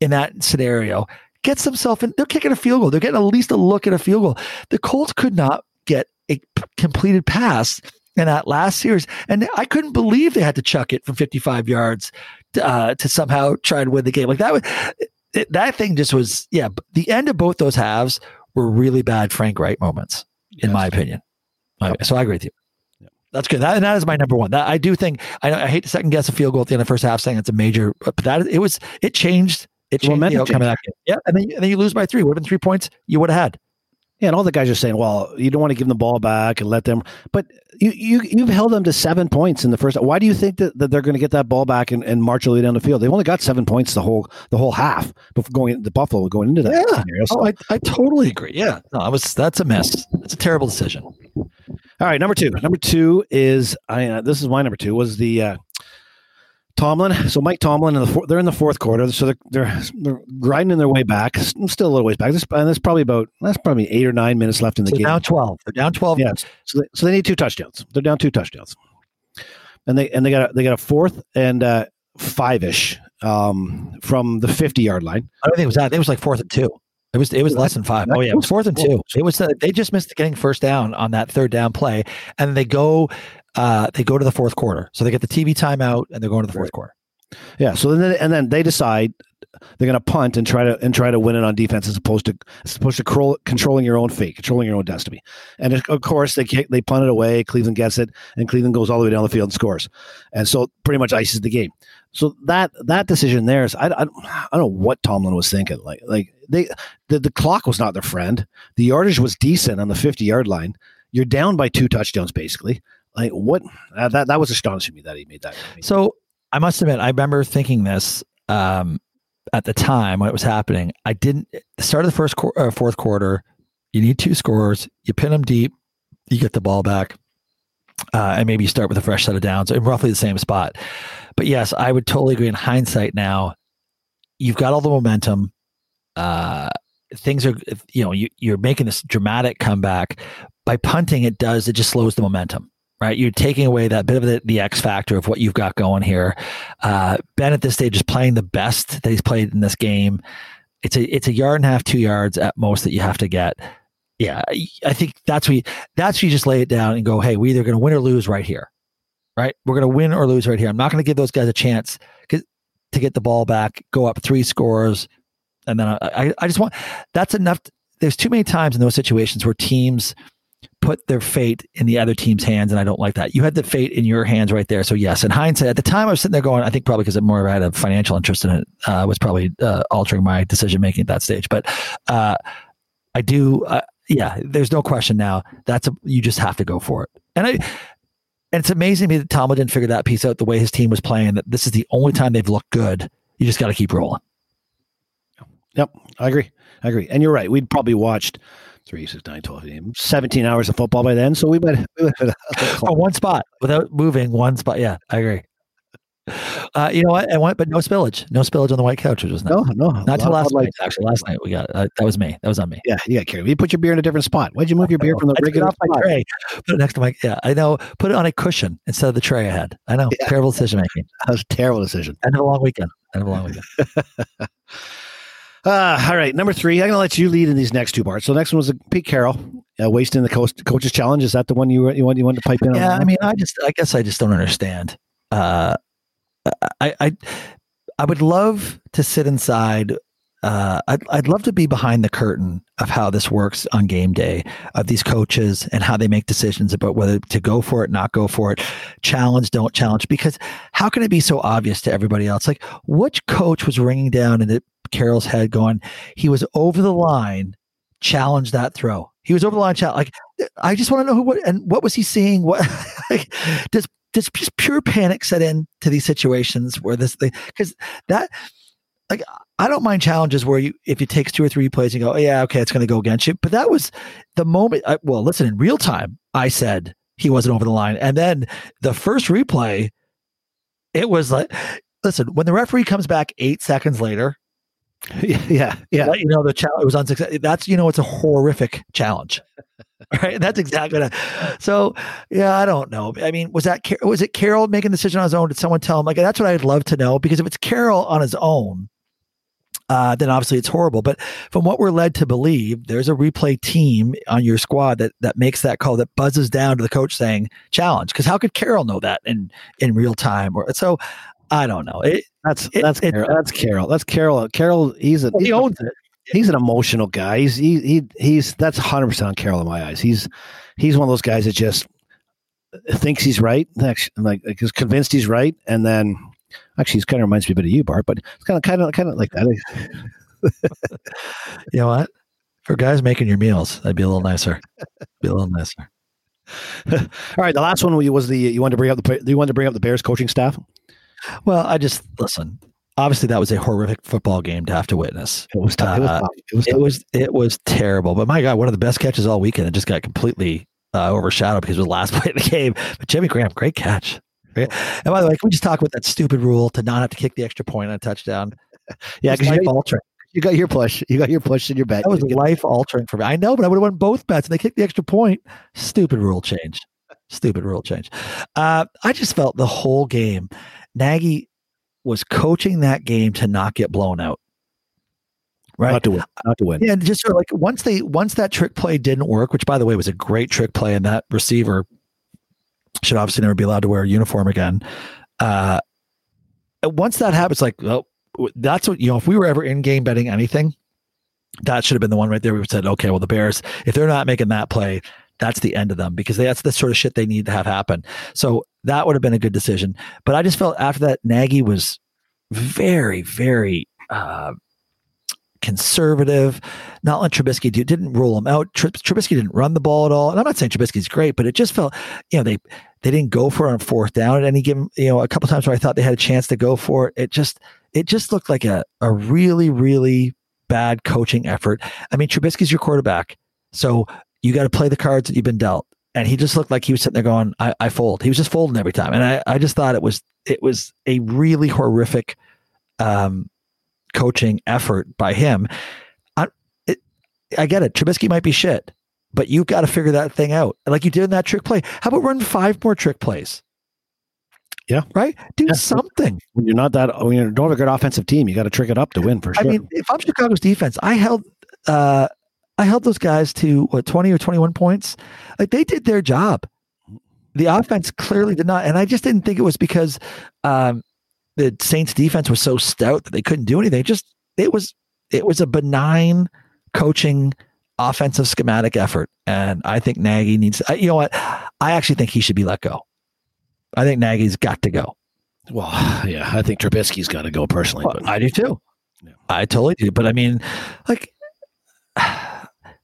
in that scenario gets themselves in. They're kicking a field goal. They're getting at least a look at a field goal. The Colts could not get a p- completed pass in that last series, and I couldn't believe they had to chuck it from 55 yards to, uh, to somehow try and win the game. Like that was it, that thing. Just was yeah. The end of both those halves were really bad Frank Reich moments, in yes. my opinion. Yep. So I agree with you. That's good. That, that is my number one. That I do think I, I hate to second guess a field goal at the end of the first half, saying it's a major, but that it was it changed it changed the outcome of that game. Yeah, and then, and then you lose by three. Would have been three points. You would have had. Yeah, and all the guys are saying, "Well, you don't want to give them the ball back and let them." But you you you've held them to seven points in the first. Why do you think that, that they're going to get that ball back and, and march away down the field? They've only got seven points the whole the whole half before going the Buffalo going into that. Yeah, scenario, so. oh, I, I totally agree. Yeah, no, I was that's a mess. It's a terrible decision. All right, number two. Number two is I. Uh, this is my number two was the uh, Tomlin. So Mike Tomlin, in the they're in the fourth quarter, so they're, they're they're grinding their way back. Still a little ways back. and there's probably about that's probably eight or nine minutes left in the so game. Down twelve. They're down twelve. Yeah. So they, so they need two touchdowns. They're down two touchdowns, and they and they got a, they got a fourth and uh, five ish um, from the fifty yard line. I don't think it was that. It was like fourth and two. It was it was less than five. Oh yeah, it was fourth and two. It was uh, they just missed getting first down on that third down play, and they go uh, they go to the fourth quarter. So they get the TV timeout and they're going to the fourth right. quarter. Yeah. So then, and then they decide they're going to punt and try to and try to win it on defense as opposed to as opposed to control, controlling your own fate, controlling your own destiny. And of course, they they punt it away. Cleveland gets it, and Cleveland goes all the way down the field and scores, and so pretty much ices the game. So that that decision there is I, I, I don't know what Tomlin was thinking. Like like they the, the clock was not their friend. The yardage was decent on the fifty yard line. You're down by two touchdowns basically. Like what uh, that that was astonishing me that he made that. So I must admit, I remember thinking this um, at the time when it was happening. I didn't start of the first qu- uh, fourth quarter. You need two scores. You pin them deep. You get the ball back, uh, and maybe you start with a fresh set of downs in roughly the same spot. But yes, I would totally agree. In hindsight, now you've got all the momentum. Uh, things are, you know, you, you're making this dramatic comeback. By punting, it does it just slows the momentum right? You're taking away that bit of the, the X factor of what you've got going here. Uh, ben at this stage is playing the best that he's played in this game. It's a it's a yard and a half, two yards at most that you have to get. Yeah, I think that's we that's we just lay it down and go, hey, we're either going to win or lose right here, right? We're going to win or lose right here. I'm not going to give those guys a chance to get the ball back, go up three scores, and then I, I, I just want that's enough. To, there's too many times in those situations where teams put their fate in the other team's hands, and I don't like that. You had the fate in your hands right there. So yes, in hindsight, at the time I was sitting there going, I think probably because I'm more had a financial interest in it, uh, was probably uh, altering my decision making at that stage. But uh, I do, uh, yeah. There's no question now. That's a, you just have to go for it, and I. And it's amazing to me that Tomlin didn't figure that piece out the way his team was playing. That this is the only time they've looked good. You just got to keep rolling. Yep, I agree. I agree. And you're right. We'd probably watched three, six, nine, 12, 18, 17 hours of football by then. So we might, we might have *laughs* Oh, one spot without moving one spot. Yeah, I agree. *laughs* Uh, you know what? And what? But no spillage. No spillage on the white couch, which was nice. no, no, Not till last night. Actually, last night we got uh, that was me. That was on me. Yeah, you got carried. You put your beer in a different spot. Why'd you move your beer from the I regular off my tray, put it next to my yeah. I know. Put it on a cushion instead of the tray I had. I know. Yeah. Terrible decision making. *laughs* That was a terrible decision. End of a long weekend. End of a long weekend. Uh, all right, number three. I'm going to let you lead in these next two parts. So the next one was Pete Carroll uh, wasting the coach, coaches challenge. Is that the one you you want you want to pipe in? on yeah, I mean, I just, I guess, I just don't understand. Uh, I, I, I would love to sit inside. Uh, I'd, I'd love to be behind the curtain of how this works on game day of these coaches and how they make decisions about whether to go for it, not go for it, challenge, don't challenge. Because how can it be so obvious to everybody else? Like, which coach was ringing down into Carroll's head, going, he was over the line, challenge that throw. He was over the line, challenge. Like, I just want to know who, what, and what was he seeing? What, *laughs* like, does does just pure panic set in to these situations where this thing because that like I don't mind challenges where you if it takes two or three plays and go, oh, yeah, okay, it's going to go against you. But that was the moment. I, well, listen, in real time, I said he wasn't over the line, and then the first replay, it was like, listen, when the referee comes back eight seconds later, *laughs* yeah, yeah. you know the challenge was unsuccessful. That's you know it's a horrific challenge, *laughs* right? That's exactly what. I, so yeah, I don't know. I mean, was that was it Carroll making the decision on his own? Did someone tell him? Like that's what I'd love to know because if it's Carroll on his own, uh, then obviously it's horrible. But from what we're led to believe, there's a replay team on your squad that that makes that call that buzzes down to the coach saying challenge. Because how could Carroll know that in in real time? Or so I don't know. It, That's It- that's it- Carroll. That's Carroll. That's Carroll. Carroll. He's a he's, he a- owns it. he's an emotional guy. He's he, he he's that's 100 percent on Carroll in my eyes. He's he's one of those guys that just thinks he's right, like, like is convinced he's right, and then actually, he kind of reminds me a bit of you, Bart. But it's kind of kind of kind of like that. *laughs* You know what? For guys making your meals, that'd be a little nicer. Be a little nicer. *laughs* All right, the last one was the you wanted to bring up the you wanted to bring up the Bears coaching staff. Well, I just listen. Obviously, that was a horrific football game to have to witness. It was tough. It was Uh, tough. It was It was it was terrible. But my God, one of the best catches all weekend. It just got completely uh, overshadowed because it was the last *laughs* play of the game. But Jimmy Graham, great catch. And by the way, can we just talk about that stupid rule to not have to kick the extra point on a touchdown? *laughs* yeah, because life you, altering. you got your push. You got your push in your bet. That was life altering for me. I know, but I would have won both bets, and they kicked the extra point. Stupid rule change. Stupid rule change. Uh, I just felt the whole game. Nagy was coaching that game to not get blown out. Right. not to win. Not to win. Yeah, and just sort of like once they once that trick play didn't work, which by the way was a great trick play, and that receiver should obviously never be allowed to wear a uniform again. Uh, once that happens, like well, that's what you know. If we were ever in game betting anything, that should have been the one right there. We said, okay, well the Bears, if they're not making that play, that's the end of them because that's the sort of shit they need to have happen. So that would have been a good decision. But I just felt after that, Nagy was very, very. Uh, conservative, not let Trubisky do, didn't rule him out. Tr- Trubisky didn't run the ball at all. And I'm not saying Trubisky's great, but it just felt, you know, they, they didn't go for it on fourth down at any given, you know, a couple times where I thought they had a chance to go for it. It just, it just looked like a, a really, really bad coaching effort. I mean, Trubisky's your quarterback. So you got to play the cards that you've been dealt. And he just looked like he was sitting there going, I, I fold. He was just folding every time. And I, I just thought it was, it was a really horrific, um, coaching effort by him. I, it, I get it. Trubisky might be shit, but you've got to figure that thing out. Like you did in that trick play. How about run five more trick plays? Yeah. Right? Do Yeah. something. When you're not that, when you don't have a good offensive team, you got to trick it up to win for sure. I mean, if I'm Chicago's defense, I held uh I held those guys to what 20 or 21 points. Like they did their job. The offense clearly did not, and I just didn't think it was because um the Saints defense was so stout that they couldn't do anything. Just it was it was a benign coaching offensive schematic effort, and I think Nagy needs. I- You know what? I actually think he should be let go. I think Nagy's got to go. well, *sighs* yeah, I think Trubisky's got to go personally. Well, but I do too. Yeah. I totally do. But I mean, like, *sighs*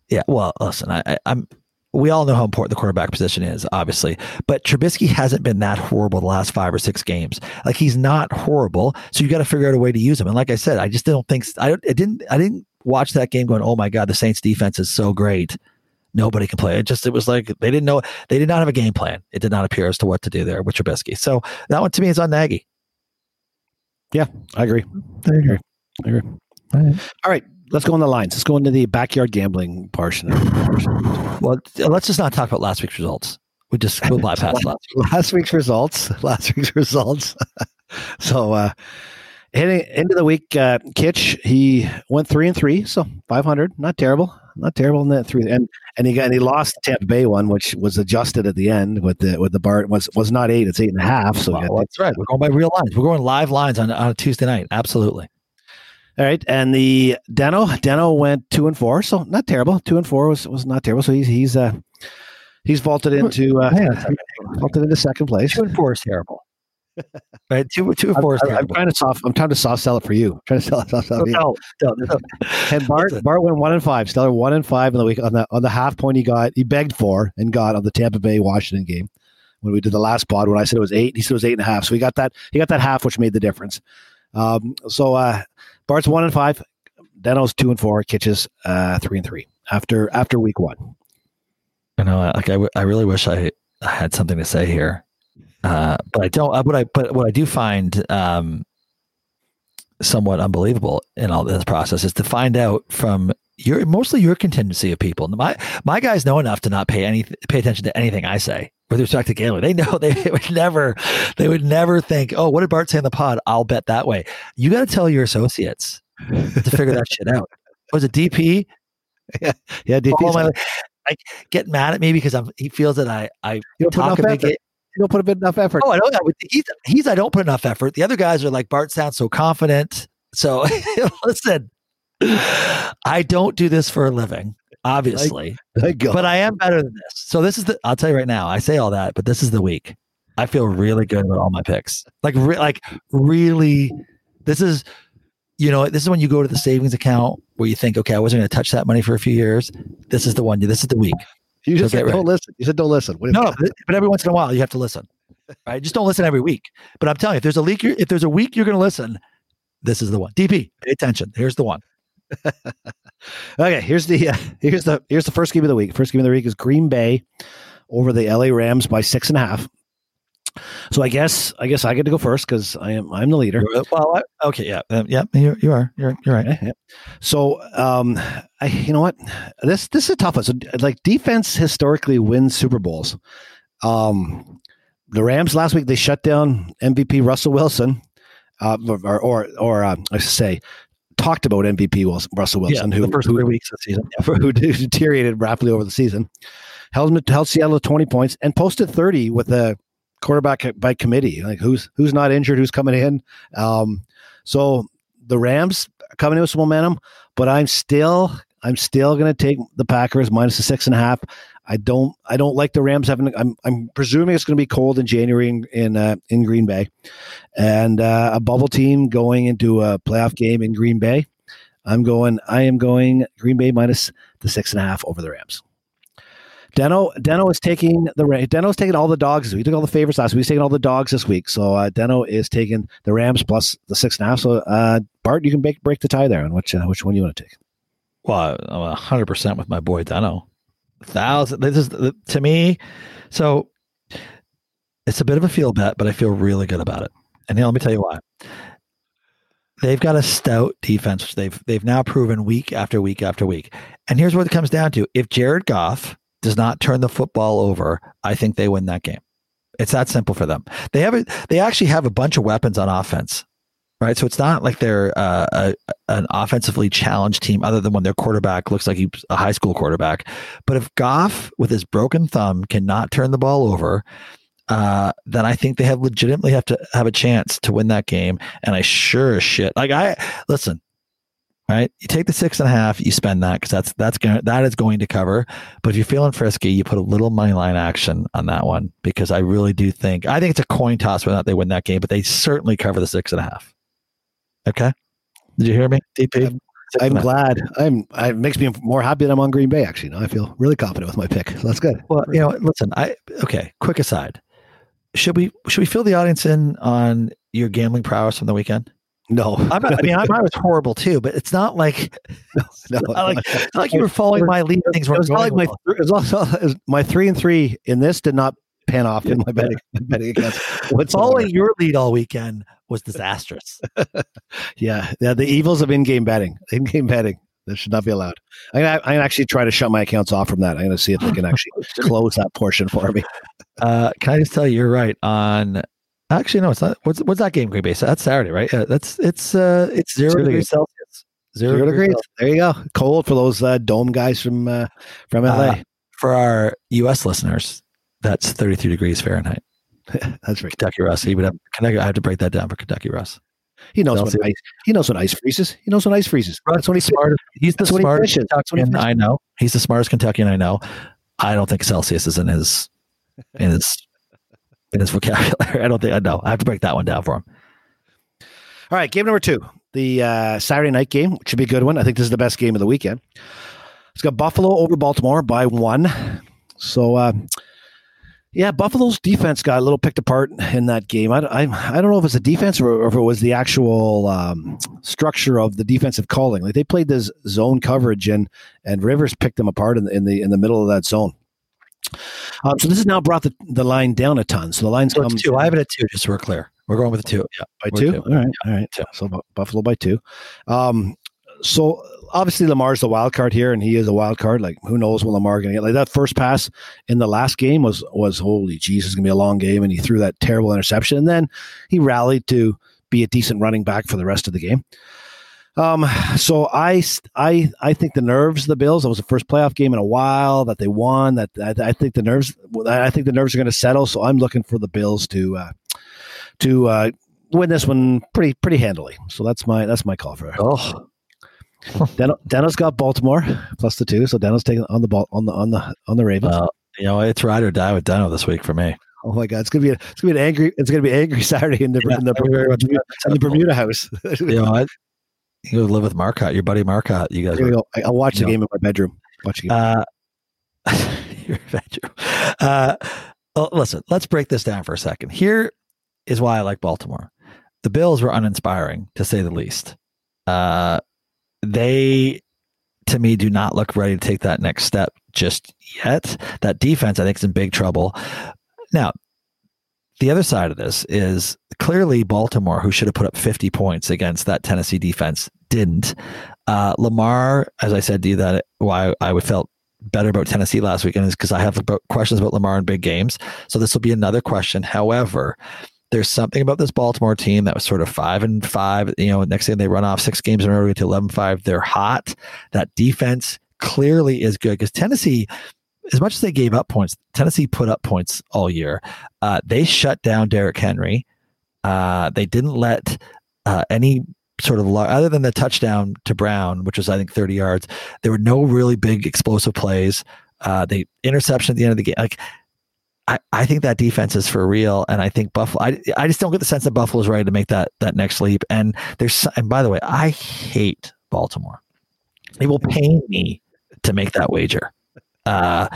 yeah. Well, listen, I, I, I'm we all know how important the quarterback position is, obviously. But Trubisky hasn't been that horrible the last five or six games. Like he's not horrible, so you got to figure out a way to use him. And like I said, I just don't think I, I didn't I didn't watch that game going, oh my god, the Saints defense is so great. Nobody can play. It just it was like they didn't know they did not have a game plan. It did not appear as to what to do there with Trubisky. So that one to me is on Nagy. Yeah, I agree. I agree. I agree. All right. All right let's go on the lines. Let's go into the backyard gambling portion. Well, let's just not talk about last week's results. We just *laughs* we'll bypass last, week. last week's results. Last week's results. *laughs* so uh heading into the week, uh Kitch he went three and three, so five hundred, not terrible, not terrible in that three. And and he got and he lost the Tampa Bay one, which was adjusted at the end with the with the bar was was not eight, it's eight and a half. So well, that's right. We're going by real lines. We're going live lines on on a Tuesday night. Absolutely. All right, and the Deno Deno went two and four, so not terrible. Two and four was was not terrible. So he's he's uh he's vaulted into uh, vaulted into second place. Two and four is terrible. *laughs* right, two two and four is I'm, terrible. I'm trying to soft. I'm trying to soft sell it for you. I'm trying to sell it soft sell it. No, no, no, *laughs* And Bart Bart went one and five. Stellar one and five in the week on the on the half point he got. He begged for and got on the Tampa Bay Washington game when we did the last pod. When I said it was eight, he said it was eight and a half. So he got that. He got that half, which made the difference. Um, so uh, Bart's one and five. Deno's two and four. Kitches uh, three and three after after week one. I know. Like I, w- I really wish I had something to say here, uh, but I don't. What I but what I do find um, somewhat unbelievable in all this process is to find out from your mostly your contingency of people. My my guys know enough to not pay any pay attention to anything I say with respect to gambling. They know *laughs* they would never they would never think, oh, what did Bart say in the pod? I'll bet that way. You got to tell your associates to figure that shit out. *laughs* Was it DP? Yeah, yeah. DP. My, like get mad at me because I'm. He feels that I I you talk a big. Effort. You don't put a bit enough effort. Oh, I know that. He's, he's I don't put enough effort. The other guys are like Bart sounds so confident. So *laughs* listen, I don't do this for a living, obviously, *laughs* but I am better than this. So this is the. I'll tell you right now. I say all that, but this is the week. I feel really good about all my picks. Like, re- like really, this is, you know, this is when you go to the savings account where you think, okay, I wasn't going to touch that money for a few years. This is the one. This is the week. You just said, don't listen. You said don't listen. No, but every once in a while you have to listen. Right? Just don't listen every week. But I'm telling you, if there's a leak, if there's a week you're going to listen, this is the one. DP, pay attention. Here's the one. *laughs* okay, here's the uh, here's the here's the first game of the week. First game of the week is Green Bay over the LA Rams by six and a half. So I guess I guess I get to go first because I am I'm the leader. Well, I, okay, yeah, um, yeah, you, you are you're you're right. Yeah, yeah. So um, I you know what this this is a tough one. So like defense historically wins Super Bowls. Um, the Rams last week they shut down MVP Russell Wilson, uh, or or, or uh, I should say talked about MVP Russell Wilson, yeah, who the first three weeks of the season, *laughs* who deteriorated rapidly over the season, held held Seattle to twenty points and posted thirty with a quarterback by committee. Like who's who's not injured, who's coming in. Um, so the Rams coming in with some momentum, but I'm still I'm still going to take the Packers minus the six and a half. I don't I don't like the Rams having. I'm I'm presuming it's going to be cold in January in in, uh, in Green Bay, and uh, a bubble team going into a playoff game in Green Bay. I'm going. I am going Green Bay minus the six and a half over the Rams. Deno Deno is taking the Deno is taking all the dogs. We took all the favorites last week. He's taking all the dogs this week. So uh, Deno is taking the Rams plus the six and a half. So uh, Bart, you can break break the tie there on which uh, which one you want to take. Well, I'm hundred percent with my boy Deno thousand. This is to me. So it's a bit of a feel bet, but I feel really good about it. And let me tell you why. They've got a stout defense, which they've they've now proven week after week after week. And here's what it comes down to: if Jared Goff does not turn the football over, I think they win that game. It's that simple for them. They have a, they actually have a bunch of weapons on offense right? So it's not like they're uh, a, an offensively challenged team, other than when their quarterback looks like he's a high school quarterback. But if Goff, with his broken thumb, cannot turn the ball over, uh, then I think they have legitimately have to have a chance to win that game. And I sure as shit, like I listen, right? You take the six and a half, you spend that because that's that's going that is going to cover. But if you're feeling frisky, you put a little money line action on that one because I really do think I think it's a coin toss whether or not they win that game, but they certainly cover the six and a half. Okay. Did you hear me, DP? I'm and a- glad. I'm. It makes me more happy that I'm on Green Bay. Actually, now I feel really confident with my pick. So that's good. Well, you know, listen. I okay. Quick aside. Should we should we fill the audience in on your gambling prowess from the weekend? No, I'm not, I mean, I, I was horrible too, but it's not like *laughs* no, not like, it's not like you were following my lead. Things it were was not like my. well. It was also it was my three and three in this did not pan off in my betting my betting accounts. whatsoever. following your lead all weekend was disastrous. *laughs* Yeah, yeah. The evils of in-game betting. In-game betting. That should not be allowed. I'm gonna, I'm gonna actually try to shut my accounts off from that. I'm gonna see if they can *laughs* actually close that portion for me. *laughs* Uh, can I just tell you, you're right on. Actually, no, it's not. What's what's that game? Green Bay. So that's Saturday, right? Uh, that's it's uh it's zero, Zero degrees degrees. Celsius. Zero, Zero degrees degrees. There you go. Cold for those uh, dome guys from uh, from LA. Uh, for our U.S. listeners. That's 33 degrees Fahrenheit. *laughs* That's right. Kentucky Russ. He would have. Kentucky, I have to break that down for Kentucky Russ. He knows when ice. He knows when ice freezes. He knows when ice freezes. That's when he Smartest, he's the smartest fishes. That's what he Kentuckian I know. He's the smartest Kentuckian I know. I don't think Celsius is in his in his in his vocabulary. *laughs* I don't think I know. I have to break that one down for him. All right, game number two, the uh, Saturday night game, which should be a good one. I think this is the best game of the weekend. It's got Buffalo over Baltimore by one. So, uh, yeah, Buffalo's defense got a little picked apart in that game. I, I, I don't know if it's the defense or, or if it was the actual um, structure of the defensive calling. Like they played this zone coverage and and Rivers picked them apart in the in the in the middle of that zone. Um, so this has now brought the, the line down a ton. So the line's So come two. I have it at two, just so we're clear. We're going with the two. Yeah. by two? two. All right, all right. Two. So Buffalo by two. Um, so obviously Lamar's the wild card here, and he is a wild card. Like who knows when Lamar going to get? Like that first pass in the last game was was holy Jesus, going to be a long game, and he threw that terrible interception, and then he rallied to be a decent running back for the rest of the game. Um, so I, I, I think the nerves the Bills. It was the first playoff game in a while that they won. That I, I think the nerves. I think the nerves are going to settle. So I'm looking for the Bills to, uh, to uh, win this one pretty pretty handily. So that's my that's my call for it. Oh, Den- Deno's got Baltimore plus the two, so Deno's taking on the ball on the on the on the Ravens. well, you know, it's ride or die with Deno this week for me. oh my God, it's gonna be a, it's gonna be an angry it's gonna be angry Saturday in the in the, very in the Bermuda house. *laughs* You know, I, you live with Marcotte, your buddy Marcotte. You guys There were go. I- I'll watch the No. game in my bedroom. Watch the game. Uh, *laughs* a veteran. Uh, well, listen, let's break this down for a second. Here is why I like Baltimore. The Bills were uninspiring, to say the least. Uh, they, to me, do not look ready to take that next step just yet. That defense, I think, is in big trouble. Now, the other side of this is clearly Baltimore, who should have put up 50 points against that Tennessee defense, didn't. Uh, Lamar, as I said to you, that why I would felt better about Tennessee last weekend is because I have questions about Lamar in big games. So this will be another question. However, there's something about this Baltimore team that was sort of five and five. You know, next thing they run off six games in a row to get to 11 5. They're hot. That defense clearly is good because Tennessee, as much as they gave up points, Tennessee put up points all year. Uh, they shut down Derrick Henry. Uh, they didn't let uh, any sort of other than the touchdown to Brown, which was I think 30 yards. There were no really big explosive plays. Uh, they interception at the end of the game. Like I, I think that defense is for real, and I think Buffalo. I, I just don't get the sense that Buffalo's ready to make that that next leap. And there's and by the way, I hate Baltimore. It will pain me to make that wager. Uh,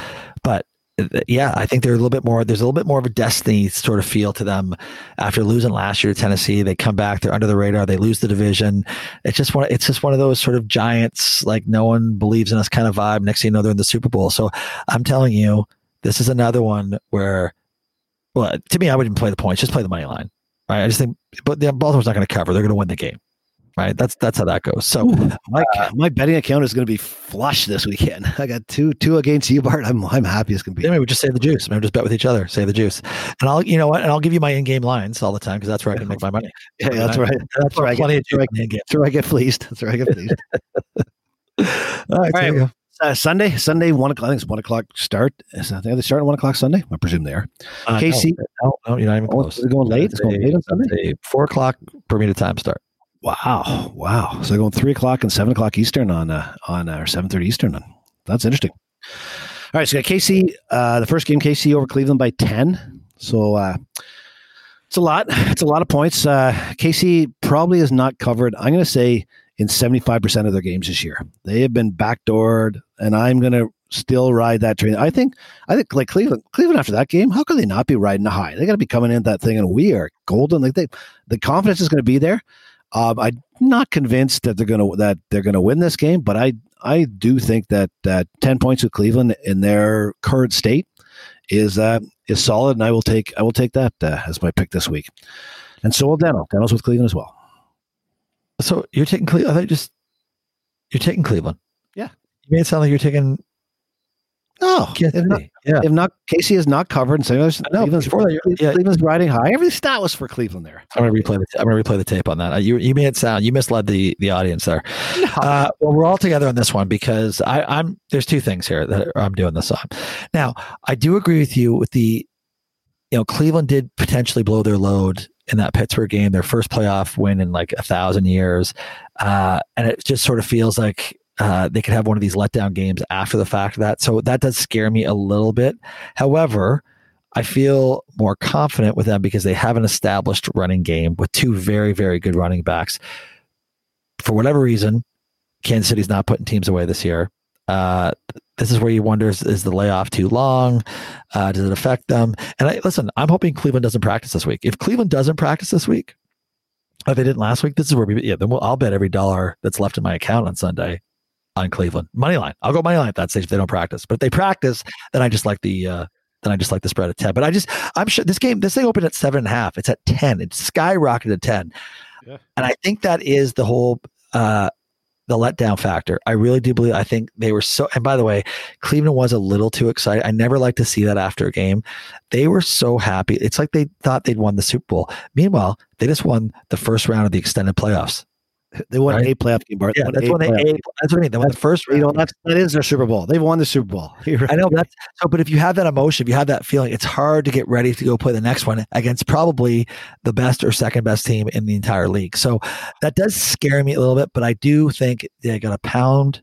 but uh, yeah, I think they're a little bit more. There's a little bit more of a destiny sort of feel to them after losing last year to Tennessee. They come back, they're under the radar, they lose the division. It's just one. It's just one of those sort of giants, like no one believes in us kind of vibe. Next thing you know, they're in the Super Bowl. So I'm telling you, this is another one where, well, to me, I wouldn't play the points. Just play the money line. Right? I just think, but the Baltimore's not going to cover. They're going to win the game. Right? That's that's how that goes. So my uh, my betting account is going to be flush this weekend. *laughs* I got two two against you, Bart. I'm I'm happy as can be. Then we would just say the juice. Maybe just bet with each other. Say the juice, and I'll you know what, and I'll give you my in-game lines all the time because that's where I can make my money. Yeah, that's right. That's where I get in. That's where I get fleeced. That's where I get fleeced. *laughs* All right, All there you go. Uh, Sunday, Sunday, one o'clock. I think it's one o'clock start. Is- I think they start at one o'clock Sunday. I presume they are. Uh, KC No, no, you're not even Oh, close. they're going late? It's going late on Sunday? Four o'clock Bermuda time start. Wow, wow. So they're going three o'clock and seven o'clock Eastern on uh, on uh, or seven thirty Eastern. On that's interesting. All right, so got KC. Uh, the first game, KC over Cleveland by ten. So uh, it's a lot. It's a lot of points. Uh, KC probably is not covered. I'm going to say in 75% of their games this year. They have been backdoored, and I'm going to still ride that train. I think, I think like Cleveland, Cleveland after that game, how could they not be riding high? They got to be coming in that thing, and we are golden. Like they, the confidence is going to be there. Um, I'm not convinced that they're going to that they're going to win this game, but I I do think that that 10 points with Cleveland in their current state is uh, is solid, and I will take I will take that uh, as my pick this week. And so will Dano. Dano's with Cleveland as well. So you're taking Cleveland. I thought you just you're taking Cleveland. Yeah. You made it sound like you're taking. No, if not, yeah. if not, Casey is not covered. And saying No, Cleveland's, yeah. Cleveland's riding high. Every stat was for Cleveland there. I'm gonna replay the. I'm gonna replay the tape on that. Uh, You you made it sound. You misled the the audience there. Uh, well, we're all together on this one because I, I'm. There's two things here that I'm doing this on. Now, I do agree with you with the. You know, Cleveland did potentially blow their load in that Pittsburgh game, their first playoff win in like a thousand years, uh, and it just sort of feels like uh, they could have one of these letdown games after the fact of that. So that does scare me a little bit. However, I feel more confident with them because they have an established running game with two very, very good running backs. For whatever reason, Kansas City's not putting teams away this year. Uh, this is where you wonder is, is the layoff too long? Uh, does it affect them? And I, listen, I'm hoping Cleveland doesn't practice this week. If Cleveland doesn't practice this week, if they didn't last week, this is where we, yeah, then we'll, I'll bet every dollar that's left in my account on Sunday on Cleveland money line. I'll go money line at that stage if they don't practice. But if they practice, then I just like the uh, then I just like the spread at ten. But I just I'm sure this game this thing opened at seven and a half. It's at ten. It's skyrocketed to ten, Yeah. and I think that is the whole uh, the letdown factor. I really do believe. I think they were so. And by the way, Cleveland was a little too excited. I never like to see that after a game. They were so happy. It's like they thought they'd won the Super Bowl. Meanwhile, they just won the first round of the extended playoffs. They won Right. a playoff game, Bart. Yeah, that's a when they. game. That's what I mean. They won the first You know, that's that is their Super Bowl. They've won the Super Bowl. *laughs* Right. I know that's so, but if you have that emotion, if you have that feeling, it's hard to get ready to go play the next one against probably the best or second best team in the entire league. So that does scare me a little bit, but I do think they got to pound.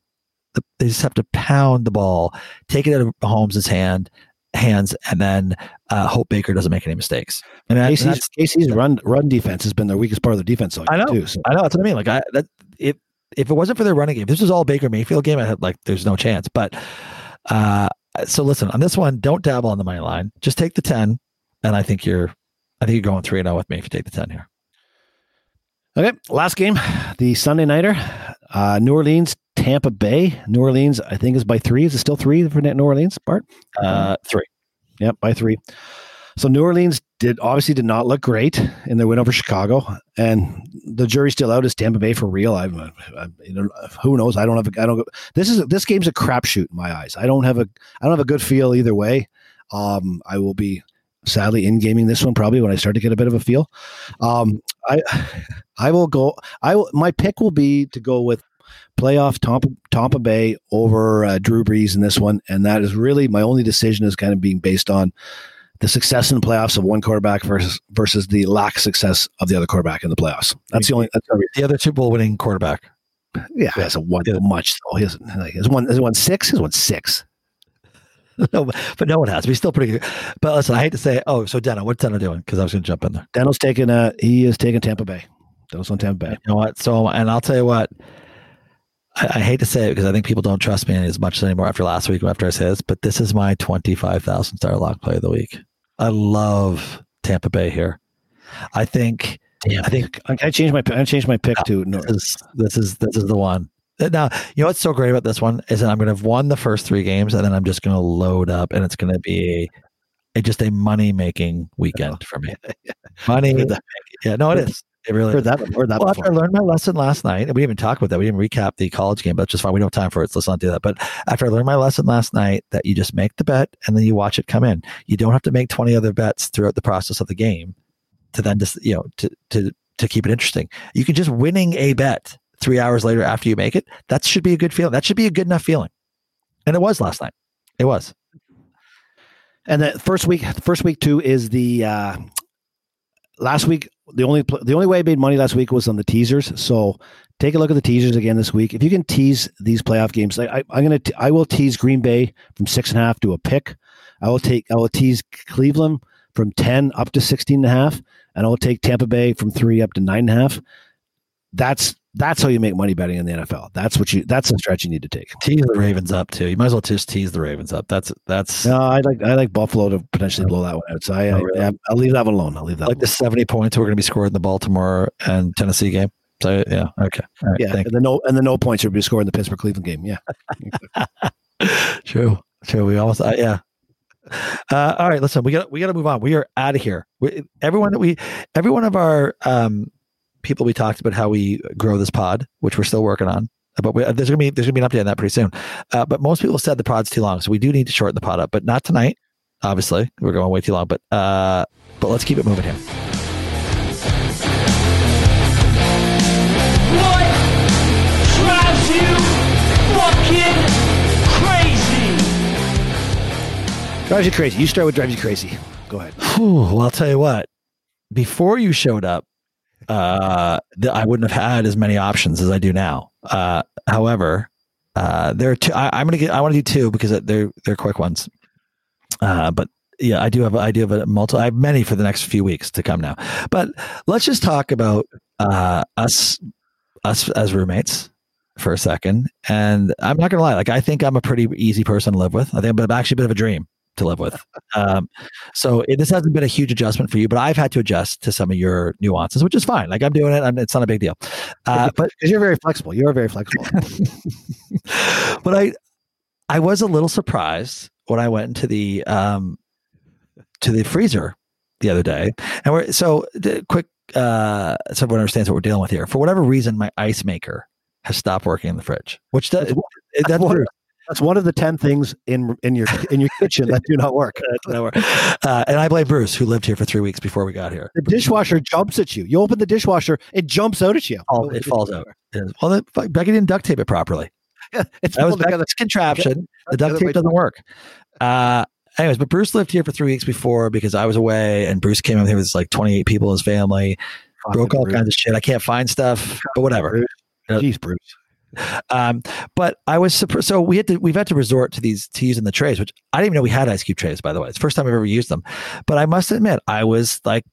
The, they just have to pound the ball, take it out of Mahomes' hand, hands, and then uh, hope Baker doesn't make any mistakes. And, that, and Casey's, that's, Casey's run run defense has been their weakest part of their defense. I know. Too, so. I know that's what I mean. Like I that if if it wasn't for their running game, this was all Baker Mayfield game. I had like there's no chance. But uh, so listen on this one, don't dabble on the money line. Just take the ten, and I think you're I think you're going three and zero with me if you take the ten here. Okay, last game, the Sunday nighter, uh, New Orleans, Tampa Bay. New Orleans, I think, is by three. Is it still three for New Orleans, Bart? Uh, three. Yep, by three. So New Orleans did obviously did not look great in their win over Chicago, and the jury's still out. Is Tampa Bay for real? I, I, you know, who knows? I don't have. A, I don't. This is this game's a crapshoot in my eyes. I don't have a. I don't have a good feel either way. Um, I will be sadly in gaming this one probably when I start to get a bit of a feel. Um, I *sighs* I will go. I will. My pick will be to go with playoff Tampa, Tampa Bay over uh, Drew Brees in this one, and that is really my only decision is kind of being based on the success in the playoffs of one quarterback versus versus the lack success of the other quarterback in the playoffs. That's the only. That's the The other Super Bowl winning quarterback. yeah, he hasn't won Yeah. much though. He hasn't. Like, has won. Has won six? He's won six. *laughs* no, but no one has. But he's still pretty good. But listen, I hate to say, it. oh, so Deno, what's Deno doing? Because I was going to jump in there. Dano's taking. Uh, he is taking Tampa Bay. Dano's on Tampa Bay. You know what? So, and I'll tell you what. I, I hate to say it because I think people don't trust me as much anymore after last week after I said this, but this is my twenty-five thousand star lock play of the week. I love Tampa Bay here. I think Damn, I think I, I changed my. I changed my pick to no. this is this is this is the one. Now, you know what's so great about this one is that I'm going to have won the first three games, and then I'm just going to load up, and it's going to be a, a just a money making weekend oh. for me. *laughs* Money, yeah, no, it is. It really Heard that. Heard that Well, after I learned my lesson last night, and we didn't even talk about that. We didn't recap the college game, but it's just fine. We don't have time for it, so let's not do that. But after I learned my lesson last night, that you just make the bet and then you watch it come in. You don't have to make twenty other bets throughout the process of the game to then just you know to to to keep it interesting. You can just winning a bet three hours later after you make it. That should be a good feeling. That should be a good enough feeling, and it was last night. It was. And the first week, first week two is the uh, last week. The only the only way I made money last week was on the teasers. So take a look at the teasers again this week. If you can tease these playoff games, I, I'm gonna, I will tease Green Bay from six and a half to a pick. I will take, I will tease Cleveland from ten up to 16 and a half, and I will take Tampa Bay from three up to nine and a half. That's That's how you make money betting in the NFL. That's what you. That's the stretch you need to take. Tease the Ravens up too. You might as well just tease the Ravens up. That's that's No, I like I like Buffalo to potentially blow that one out. So I, Oh, really? I will leave that one alone. I'll leave that. like one the seventy points we're going to be scored in the Baltimore and Tennessee game. So yeah, okay, right, yeah, and the no and the no points will be scored in the Pittsburgh Cleveland game. Yeah, *laughs* True. True. We almost, uh, yeah. Uh, all right. Listen, we got we got to move on. We are out of here. We, everyone that we, every one of our um, people we talked about how we grow this pod, which we're still working on. But we, there's gonna be there's gonna be an update on that pretty soon. Uh, but most people said the pod's too long, so we do need to shorten the pod up. But not tonight. Obviously, we're going way too long. But uh, but let's keep it moving here. What drives you fucking crazy? drives you crazy. You start with drives you crazy. Go ahead. Whew, well, I'll tell you what. Before you showed up, uh, th- I wouldn't have had as many options as I do now. Uh, however, uh, there are two. I, I'm gonna get. I want to do two because they're they're quick ones. Uh, but yeah, I do have. I do have a multi. I have many for the next few weeks to come now. But let's just talk about uh, us us as roommates for a second. And I'm not gonna lie. Like I think I'm a pretty easy person to live with. I think I'm actually a bit of a dream to live with. Um, so it, this hasn't been a huge adjustment for you, but I've had to adjust to some of your nuances, which is fine. Like I'm doing it. I'm, it's not a big deal. Uh, *laughs* but Because you're very flexible. You are very flexible. *laughs* but I I was a little surprised when I went into the um to the freezer the other day. And we're so the quick uh so everyone understands what we're dealing with here. For whatever reason, my ice maker has stopped working in the fridge. Which does That's it, that's one- weird. That's one of the ten things in in your in your kitchen that do not work. *laughs* Not work. Uh, and I blame Bruce, who lived here for three weeks before we got here. The dishwasher jumps at you. You open the dishwasher, it jumps out at you. Oh, it falls out. Is- Well, Becky didn't duct tape it properly. Yeah, it's That was. Becky's contraption. The duct tape doesn't work. Uh, anyways, but Bruce lived here for three weeks before because I was away, and Bruce came in here with like 28 people in his family, broke all Bruce. kinds of shit. I can't find stuff, but whatever. Jeez, Bruce. Um, but I was surprised. So we had to, we've had to resort to these, to using the trays, which I didn't even know we had ice cube trays, by the way. It's the first time I've ever used them. But I must admit, I was like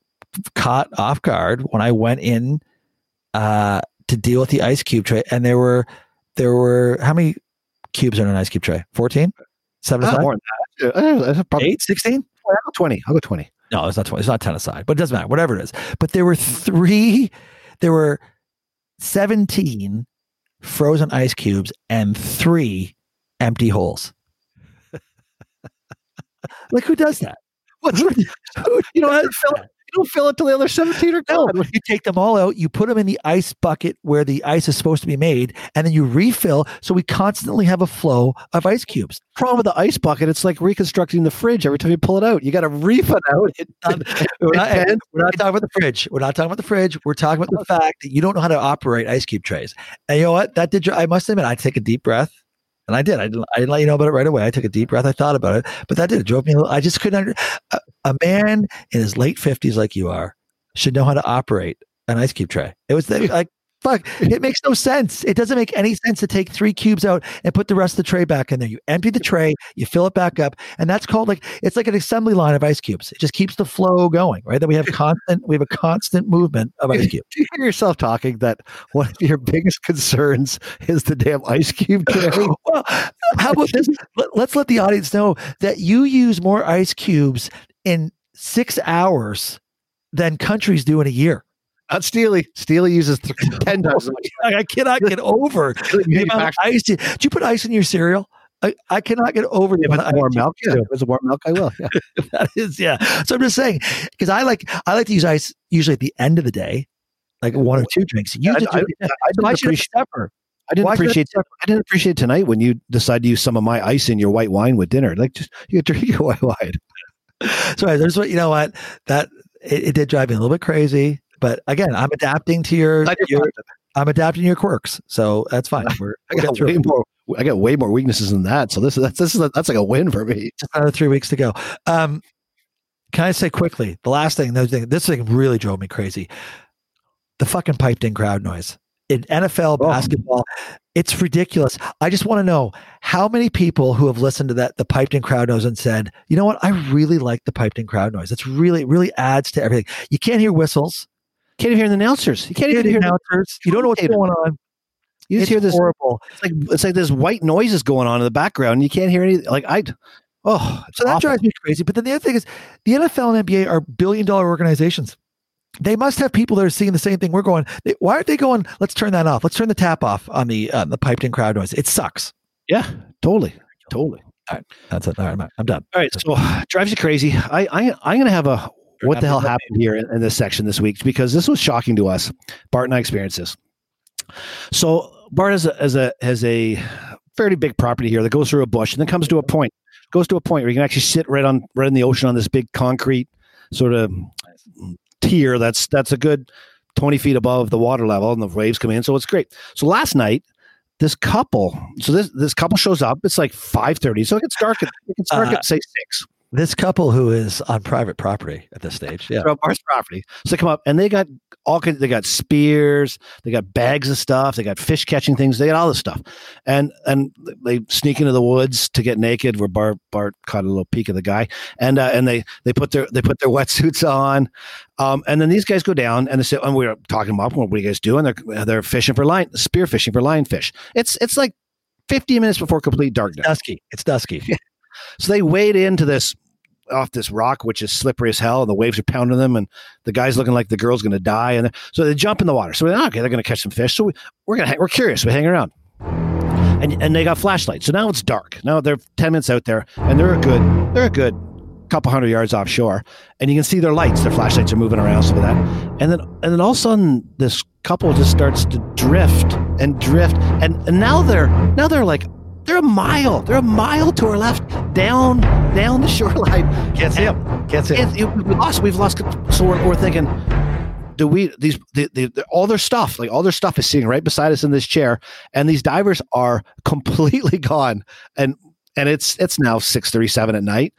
caught off guard when I went in uh, to deal with the ice cube tray. And there were, there were, how many cubes are in an ice cube tray? 14? Seven Ah, aside? more than that. Uh, probably Eight? 16? I'll go twenty. I'll go twenty. No, it's not 20. It's not 10 aside, but it doesn't matter. Whatever it is. But there were three, there were 17 frozen ice cubes and three empty holes. like, who does that? What? Who, who, you know, You don't fill it till the other seventeen are no, you take them all out, you put them in the ice bucket where the ice is supposed to be made, and then you refill. So we constantly have a flow of ice cubes. Problem with the ice bucket, it's like reconstructing the fridge every time you pull it out. You got to refill it out. *laughs* It, We're not, bends. we're not talking about the fridge. We're not talking about the fridge. We're talking about the oh. fact that you don't know how to operate ice cube trays. And you know what? That did. I must admit, I take a deep breath, and I did. I didn't. I didn't let you know about it right away. I took a deep breath. I thought about it, but that did. It drove me. a little- I just couldn't. Under, a, a man in his late fifties, like you are, should know how to operate an ice cube tray. It was like. Fuck, it makes no sense. It doesn't make any sense to take three cubes out and put the rest of the tray back in there. You empty the tray, you fill it back up, and that's called like it's like an assembly line of ice cubes. It just keeps the flow going, right? That we have constant, we have a constant movement of ice cubes. Do you hear yourself talking that one of your biggest concerns is the damn ice cube tray? *laughs* well, how about this? Let, let's let the audience know that you use more ice cubes in six hours than countries do in a year. Not Steely. Steely uses th- *laughs* ten times. as much. Like, I cannot get over *laughs* the amount of ice. Do you put ice in your cereal? I, I cannot get over the If amount of warm milk, yeah. If it's warm milk, I will. Yeah. *laughs* that is yeah so i'm just saying because i like i like to use ice usually at the end of the day like one or two drinks you I, just I, do- I why didn't should it be appreciate. separate I didn't why should it appreciate. I didn't appreciate tonight when you decided to use some of my ice in your white wine with dinner. Like, just you drink your white wine. so there's what you know what that it, it did drive me a little bit crazy but again i'm adapting to your, your i'm adapting your quirks so that's fine *laughs* we're I got way more. I got way more weaknesses than that. So this is that's this is that's like a win for me. just another three weeks to go um can i say quickly the last thing another thing this thing really drove me crazy the fucking piped in crowd noise in NFL Oh. basketball. It's ridiculous. I just want to know how many people who have listened to that, the piped in crowd noise and said, you know what? I really like the piped in crowd noise. It's really, really adds to everything. You can't hear whistles. Can't even hear the announcers. You can't even hear the announcers. You don't know what's going on. You just It's hear this. horrible. It's like it's like there's white noises going on in the background. And you can't hear any. Like I, oh, So that drives me crazy. But then the other thing is, the NFL and NBA are billion dollar organizations. They must have people that are seeing the same thing we're going. They, why aren't they going? Let's turn that off. Let's turn the tap off on the uh, the piped in crowd noise. It sucks. Yeah, totally, totally. All right, that's it. All right, I'm, I'm done. All right, so *sighs* drives you crazy. I, I I'm gonna have a what the hell happened here in, in this section this week because this was shocking to us. Bart and I experienced this. So Bart has a, has a has a fairly big property here that goes through a bush and then comes to a point. Goes to a point where you can actually sit right on right in the ocean on this big concrete sort of tier that's that's a good 20 feet above the water level and the waves come in so it's great so last night this couple so this this couple shows up it's like 5.30 so it gets dark at, it gets dark Uh, at say 6 This couple who is on private property at this stage. Yeah. Bart's property. So they come up and they got all kinds. They got spears. They got bags of stuff. They got fish catching things. They got all this stuff, and and they sneak into the woods to get naked. Where Bart Bart caught a little peek of the guy, and uh, and they they put their they put their *laughs* wetsuits on, um, and then these guys go down and they say, and we are talking about what are you guys doing? They're they're fishing for line spear fishing for lionfish. It's it's like. 15 minutes before complete darkness. Dusky. It's dusky. So they wade into this off this rock, which is slippery as hell, and the waves are pounding them, and the guy's looking like the girl's going to die, and so they jump in the water. So we're like, okay, they're going to catch some fish. So we, we're gonna we're curious. We hang around, and and they got flashlights. So now it's dark. Now they're ten minutes out there, and they're a good they're a good couple hundred yards offshore, and you can see their lights. Their flashlights are moving around, some of that, and then and then all of a sudden this couple just starts to drift and drift, and and now they're now they're like. They're a mile. They're a mile to our left, down, down the *laughs* shoreline. Can't see him. Can't see it- we lost. We've lost. So we're, we're thinking, do we these the, the, the- all their stuff like all their stuff is sitting right beside us in this chair, and these divers are *laughs* completely gone, and and it's it's now six thirty seven at night.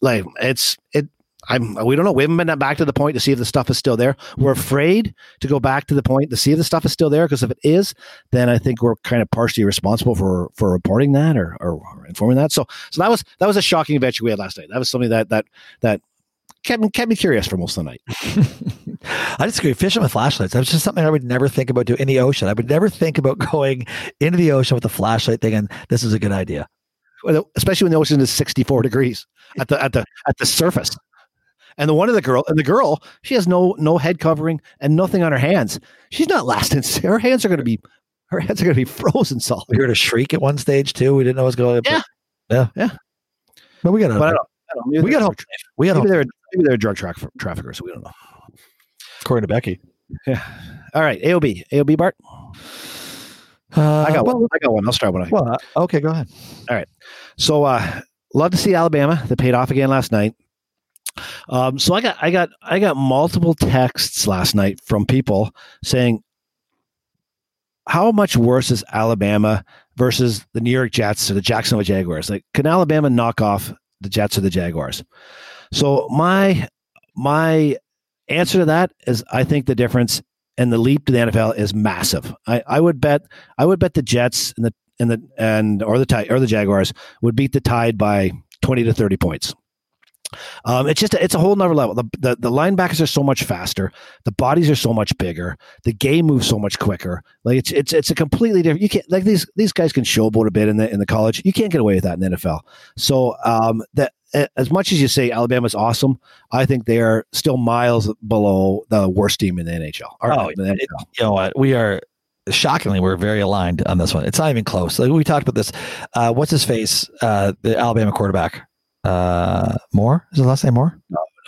Like it's it. I'm. We don't know. We haven't been back to the point to see if the stuff is still there. We're afraid to go back to the point to see if the stuff is still there because if it is, then I think we're kind of partially responsible for for reporting that or, or informing that. So so that was that was a shocking adventure we had last night. That was something that that that kept me, kept me curious for most of the night. *laughs* I disagree. Fishing with flashlights. That's just something I would never think about doing in the ocean. I would never think about *laughs* going into the ocean with a flashlight thinking this is a good idea. Especially when the ocean is 64 degrees at the at the at the surface. And the one of the girl and the girl, she has no no head covering and nothing on her hands. She's not lasting. *laughs* Her hands are going to be her hands are going to be *laughs* frozen solid. We heard a shriek at one stage too. We didn't know what was going on. Yeah. Yeah. Yeah. But we got But I to, don't, I don't, we got home. We got Maybe home. they're maybe they're drug track, traffickers. We don't know. According to Becky. Yeah. All right. AOB. AOB. Bart. Uh, I got well, one. I got one. I'll start one. well, uh, okay, go ahead. All right. So uh love to see Alabama. They paid off again last night. Um, so I got I got I got multiple texts last night from people saying how much worse is Alabama versus the New York Jets or the Jacksonville Jaguars? Like, can Alabama knock off the Jets or the Jaguars? So my my answer to that is I think the difference and the leap to the NFL is massive. I, I would bet I would bet the Jets and the and the and or the or the Jaguars would beat the Tide by twenty to thirty points. Um, it's just a, it's a whole nother level. The, the the linebackers are so much faster. The bodies are so much bigger. The game moves so much quicker. Like it's it's it's a completely different. You can't like these these guys can showboat a bit in the in the college. You can't get away with that in the NFL. So um, that as much as you say Alabama's awesome, I think they are still miles below the worst team in the NHL. Oh, in the it- You know what? We are shockingly we're very aligned on this one. It's not even close. Like we talked about this. Uh, what's his face? Uh, the Alabama quarterback. Uh, Moore is the last name Moore.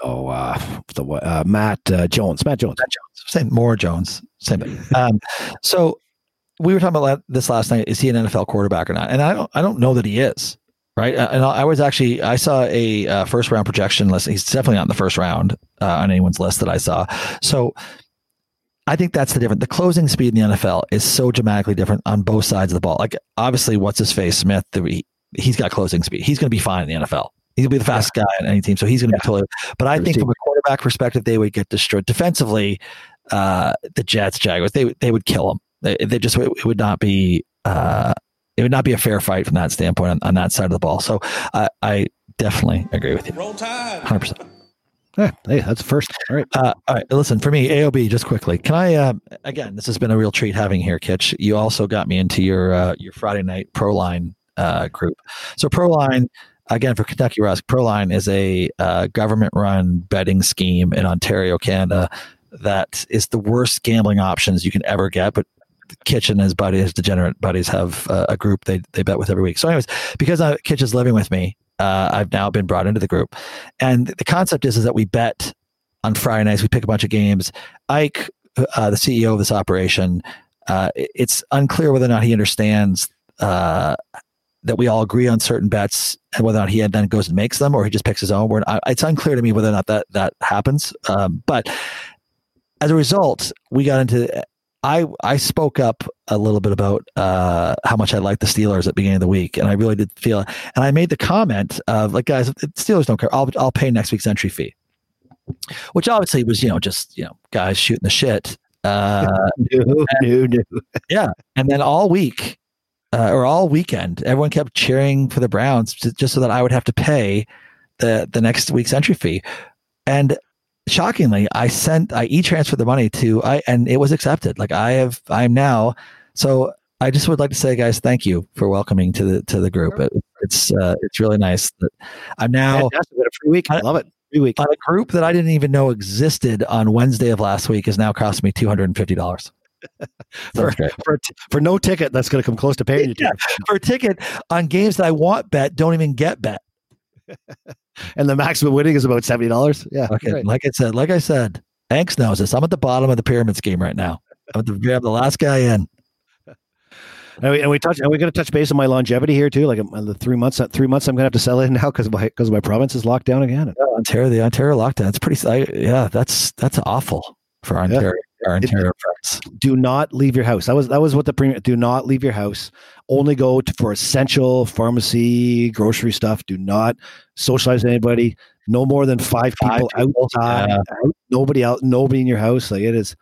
No, uh, the uh, Mac uh, Jones, Mac Jones. Same Moore Jones. Same. Um, so we were talking about this last night. Is he an NFL quarterback or not? And I don't. I don't know that he is. Right. Uh, And I was actually I saw a uh, first round projection list. He's definitely not in the first round uh, on anyone's list that I saw. So I think that's the difference. The closing speed in the NFL is so dramatically different on both sides of the ball. Like obviously, what's his face Smith? the- he- He's got closing speed. He's going to be fine in the NFL. He'll be the fastest guy on any team, so he's going to be totally. But I think team. from a quarterback perspective, they would get destroyed defensively. Uh, the Jets, Jaguars, they would- they would kill them. They, they just it would not be uh, it would not be a fair fight from that standpoint on, on that side of the ball. So I I definitely agree with you. Roll Tide. Hundred percent. Yeah, hey, that's first. All right. Uh, all right, listen for me, AOB. Just quickly, can I? Uh, again, this has been a real treat having here, Kitch. You also got me into your uh, your Friday night Proline uh, group. So Proline, again for Kentucky Rusk, Proline is a uh, government-run betting scheme in Ontario, Canada. That is the worst gambling options you can ever get, but Kitch and his buddy, his degenerate buddies, have uh, a group they they bet with every week. So, anyways, because uh, Kitch is living with me, uh, I've now been brought into the group, and the concept is is that we bet on Friday nights. We pick a bunch of games. Ike, uh, the CEO of this operation, uh, it's unclear whether or not he understands uh, that we all agree on certain bets and whether or not he then goes and makes them or he just picks his own. Word. It's unclear to me whether or not that that happens. Um, but as a result, we got into. I I spoke up a little bit about uh, how much I liked the Steelers at the beginning of the week, and I really did feel. And I made the comment of like, guys, Steelers don't care. I'll I'll pay next week's entry fee, which obviously was you know just you know guys shooting the shit. Uh, no, no, no. yeah, and then all week uh, or all weekend, everyone kept cheering for the Browns just so that I would have to pay the the next week's entry fee. And shockingly, I sent I e transferred the money to I and it was accepted. Like I have I'm now so I just would like to say, guys, thank you for welcoming to the to the group. It, it's uh, it's really nice that I'm now Fantastic. What a free week. I love it. Free week. a group that I didn't even know existed on Wednesday of last week has now cost me two hundred and fifty dollars. *laughs* for, for, for no ticket that's going to come close to paying you. Yeah, *laughs* for a ticket on games that I want bet don't even get bet. *laughs* and the maximum winning is about seventy dollars. Yeah. Okay, right. like I said, like I said, Hanks knows this. I'm at the bottom of the pyramid scheme right now. I'm at the, I'm the last guy in. And we, and we touch, and we're going to touch base on my longevity here too. Like um, the three months, three months, I'm going to have to sell in now because my because my province is locked down again. Yeah, Ontario, the Ontario lockdown. It's pretty. I, yeah, that's that's awful for Ontario. Yeah. Our Ontario friends. Do not leave your house. That was that was what the premium. Do not leave your house. Only go to, for essential pharmacy, grocery stuff. Do not socialize anybody. No more than five, five people, people, outside. Yeah. Out, nobody out. Nobody in your house. Like it is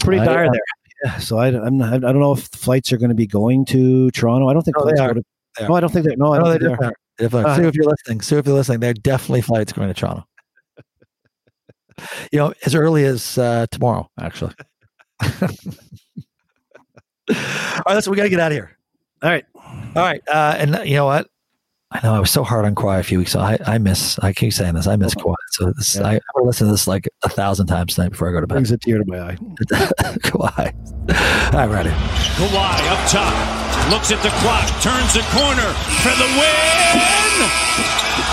pretty dire uh, there. Yeah, so I, I'm I don't know if flights are going to be going to Toronto. I don't think no, they are. To. No, I don't think they. No, I don't no, think they, are. are. Uh, Sue, if you're listening, Sue, if you're listening, there are definitely flights going to Toronto. You know, as early as uh, tomorrow, actually. *laughs* All right, listen, we got to get out of here. All right, all right, uh, and you know what? I know I was so hard on Kawhi a few weeks ago. I, I miss. I keep saying this. I miss Kawhi. So this, yeah. I, I will listen to this like a thousand times tonight before I go to bed. Brings a tear to my eye. *laughs* Kawhi. I'm ready. Kawhi up top, looks at the clock, turns the corner for the win.